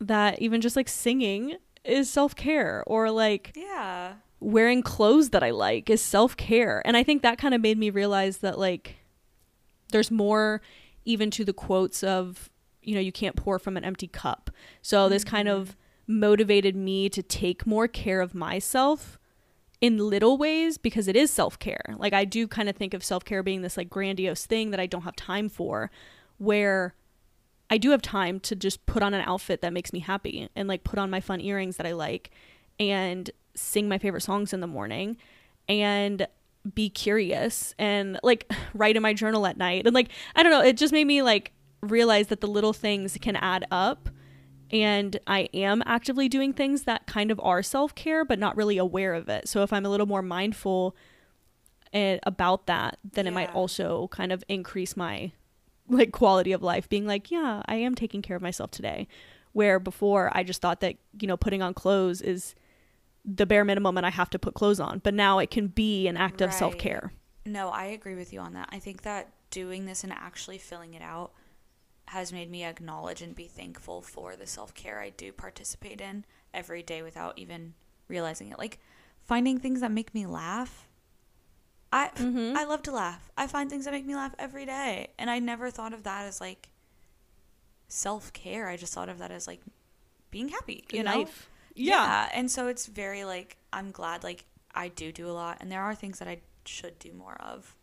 that even just like singing is self care or like Yeah. wearing clothes that I like is self care. And I think that kind of made me realize that like there's more even to the quotes of, you know, you can't pour from an empty cup. So this kind of mm-hmm. motivated me to take more care of myself in little ways because it is self care. Like I do kind of think of self care being this like grandiose thing that I don't have time for, where I do have time to just put on an outfit that makes me happy and like put on my fun earrings that I like and sing my favorite songs in the morning and be curious and like [SIGHS] write in my journal at night. And like, I don't know, it just made me like realize that the little things can add up. And I am actively doing things that kind of are self care, but not really aware of it. So if I'm a little more mindful and about that, then it might also kind of increase my like quality of life being like, yeah, I am taking care of myself today. Where before I just thought that, you know, putting on clothes is the bare minimum and I have to put clothes on. But now it can be an act of self care. No, I agree with you on that. I think that doing this and actually filling it out has made me acknowledge and be thankful for the self care I do participate in every day without even realizing it. Like finding things that make me laugh. I Mhm. I love to laugh. I find things that make me laugh every day, and I never thought of that as like self care. I just thought of that as like being happy, you know? life. Yeah. And so it's very like I'm glad like I do do a lot, and there are things that I should do more of.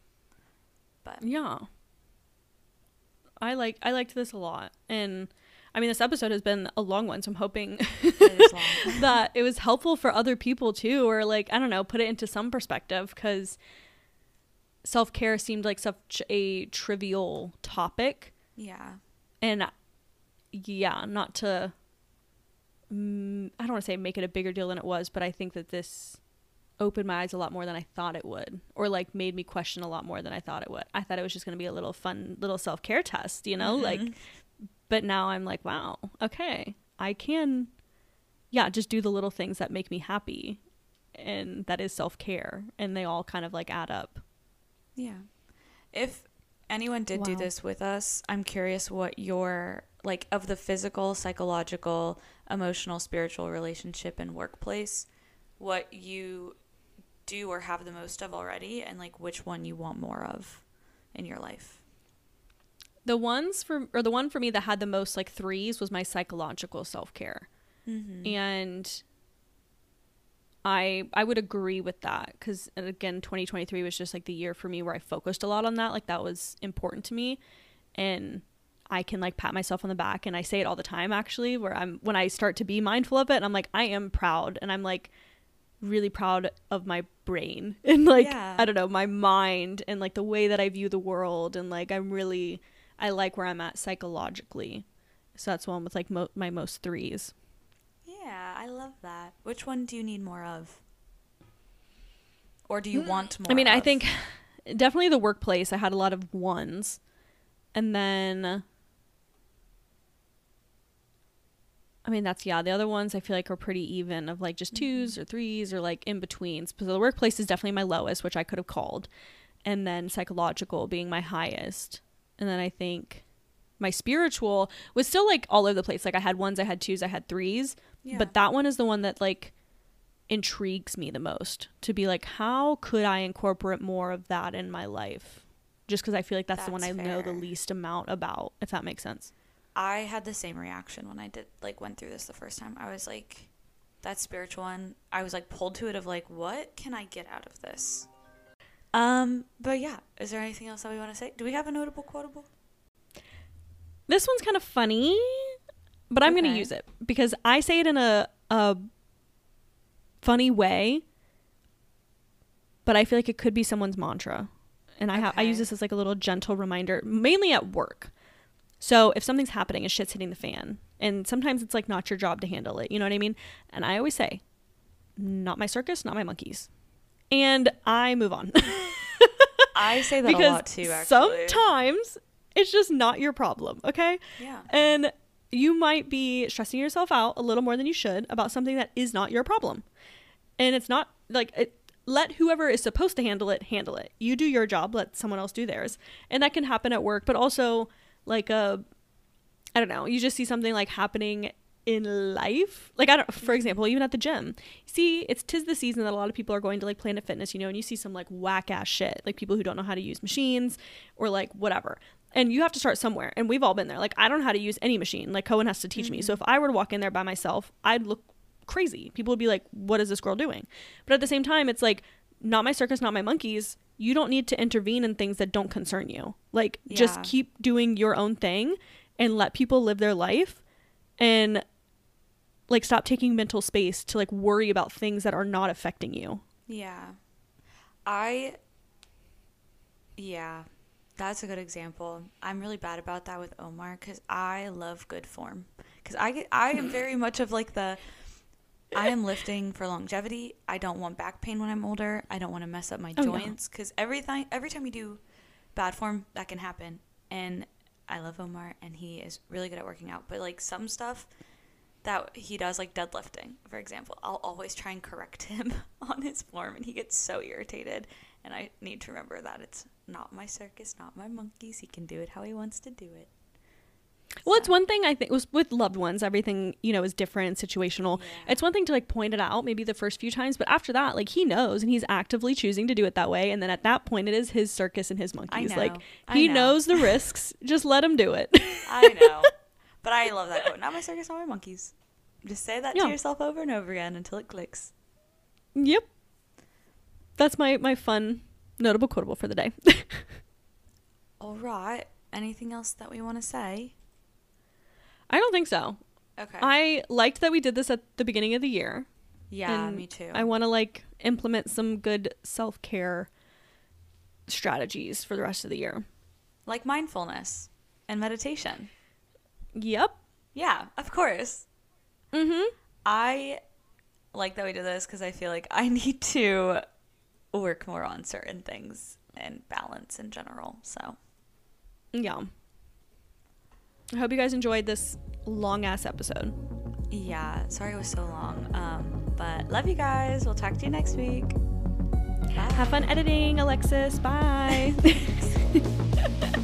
But Yeah. I like I liked this a lot. And I mean this episode has been a long one, so I'm hoping [LAUGHS] it that it was helpful for other people too or like I don't know, put it into some perspective cuz self-care seemed like such a trivial topic yeah. and yeah, not to mm, I don't want to say make it a bigger deal than it was, but I think that this opened my eyes a lot more than I thought it would, or like made me question a lot more than I thought it would. I thought it was just going to be a little fun little self care test, you know, like. Mhm. But now I'm like, wow, okay, I can, yeah, just do the little things that make me happy, and that is self care, and they all kind of like add up. Yeah. If anyone did do this with us, I'm curious what your like of the physical, psychological, emotional, spiritual relationship and workplace, what you do or have the most of already and like which one you want more of in your life. The ones for or the one for me that had the most like threes was my psychological self care. Mm-hmm. and i i would agree with that because again 2023 was just like the year for me where i focused a lot on that like that was important to me. And i can like pat myself on the back and i say it all the time actually where i'm when i start to be mindful of it and i'm like i am proud and i'm like really proud of my brain [LAUGHS] and like Yeah. i don't know my mind and like the way that i view the world and like i'm really i like where i'm at psychologically. So that's one with like mo- my most threes Yeah, I love that. Which one do you need more of? Or do you hmm, want more I mean, I think [LAUGHS] definitely the workplace. I had a lot of ones, and then I mean that's yeah. The other ones I feel like are pretty even of like just mm-hmm. 2s or threes or like in betweens. So the workplace is definitely my lowest, which I could have called, and then psychological being my highest, and then I think my spiritual was still like all over the place. Like I had ones, I had twos, I had threes, Yeah. but that one is the one that like intrigues me the most to be like how could i incorporate more of that in my life just because i feel like that's, the one i That's know the least amount about if that makes sense I had the same reaction when I did like went through this the first time. I was like that spiritual one. I was like pulled to it of like what can I get out of this? Um, but yeah, is there anything else that we want to say? Do we have a notable quotable? This one's kind of funny but i'm gonna use it because i say it in a, a funny way but i feel like it could be someone's mantra. And i have i use this as like a little gentle reminder mainly at work. So if something's happening and shit's hitting the fan. And sometimes it's like not your job to handle it you know what i mean? And i always say not my circus not my monkeys. And i move on. [LAUGHS] I say that because a lot too. Actually, sometimes it's just not your problem okay yeah, and you might be stressing yourself out a little more than you should about something that is not your problem. And it's not like it, let whoever is supposed to handle it handle it. You do your job, let someone else do theirs. And that can happen at work, but also like a I don't know, you just see something like happening in life. Like I don't for mm-hmm. example, even at the gym. See, it's tis the season that a lot of people are going to like Planet Fitness, you know, and you see some like whack ass shit. Like people who don't know how to use machines or like whatever. And you have to start somewhere. And we've all been there. Like I don't know how to use any machine. Like Cohen has to teach me. So if mm-hmm. I were to walk in there by myself, I'd look crazy. People would be like, "What is this girl doing?" But at the same time, it's like not my circus, not my monkeys. You don't need to intervene in things that don't concern you. Like just keep doing your own thing and let people live their life and like stop taking mental space to like worry about things that are not affecting you. yeah. I, yeah, that's a good example. I'm really bad about that with Omar because I love good form. Because I get, I am very [LAUGHS] much of like the, I am lifting for longevity. I don't want back pain when I'm older. I don't want to mess up my Oh, joints because every time every time you do bad form, that can happen. And I love Omar, and he is really good at working out. But like some stuff that he does, like deadlifting, for example, I'll always try and correct [LAUGHS] him on his form, and he gets so irritated. And I need to remember that it's not my circus, not my monkeys. He can do it how he wants to do it. Well, it's one thing I think was with loved ones, everything, you know, is different, and situational. Yeah. It's one thing to like point it out maybe the first few times, but after that, like he knows and he's actively choosing to do it that way. And then at that point, it is his circus and his monkeys. Like know. I he know. knows the risks. [LAUGHS] Just let him do it. I know. [LAUGHS] But I love that quote. Not my circus, not my monkeys. Just say that Yeah. to yourself over and over again until it clicks. Yep. That's my my fun notable quotable for the day. [LAUGHS] All right. Anything else that we want to say? I don't think so. Okay. I liked that we did this at the beginning of the year. yeah, me too. I want to like implement some good self-care strategies for the rest of the year. like mindfulness and meditation. Yep. Yeah, of course. Mm hmm. I like that we did this because I feel like I [LAUGHS] need to work more on certain things and balance in general. So, Yeah. I hope you guys enjoyed this long ass episode. yeah, sorry it was so long. Um, but love you guys. We'll talk to you next week. Bye. Have fun editing, Alexis. Bye. [LAUGHS] [LAUGHS]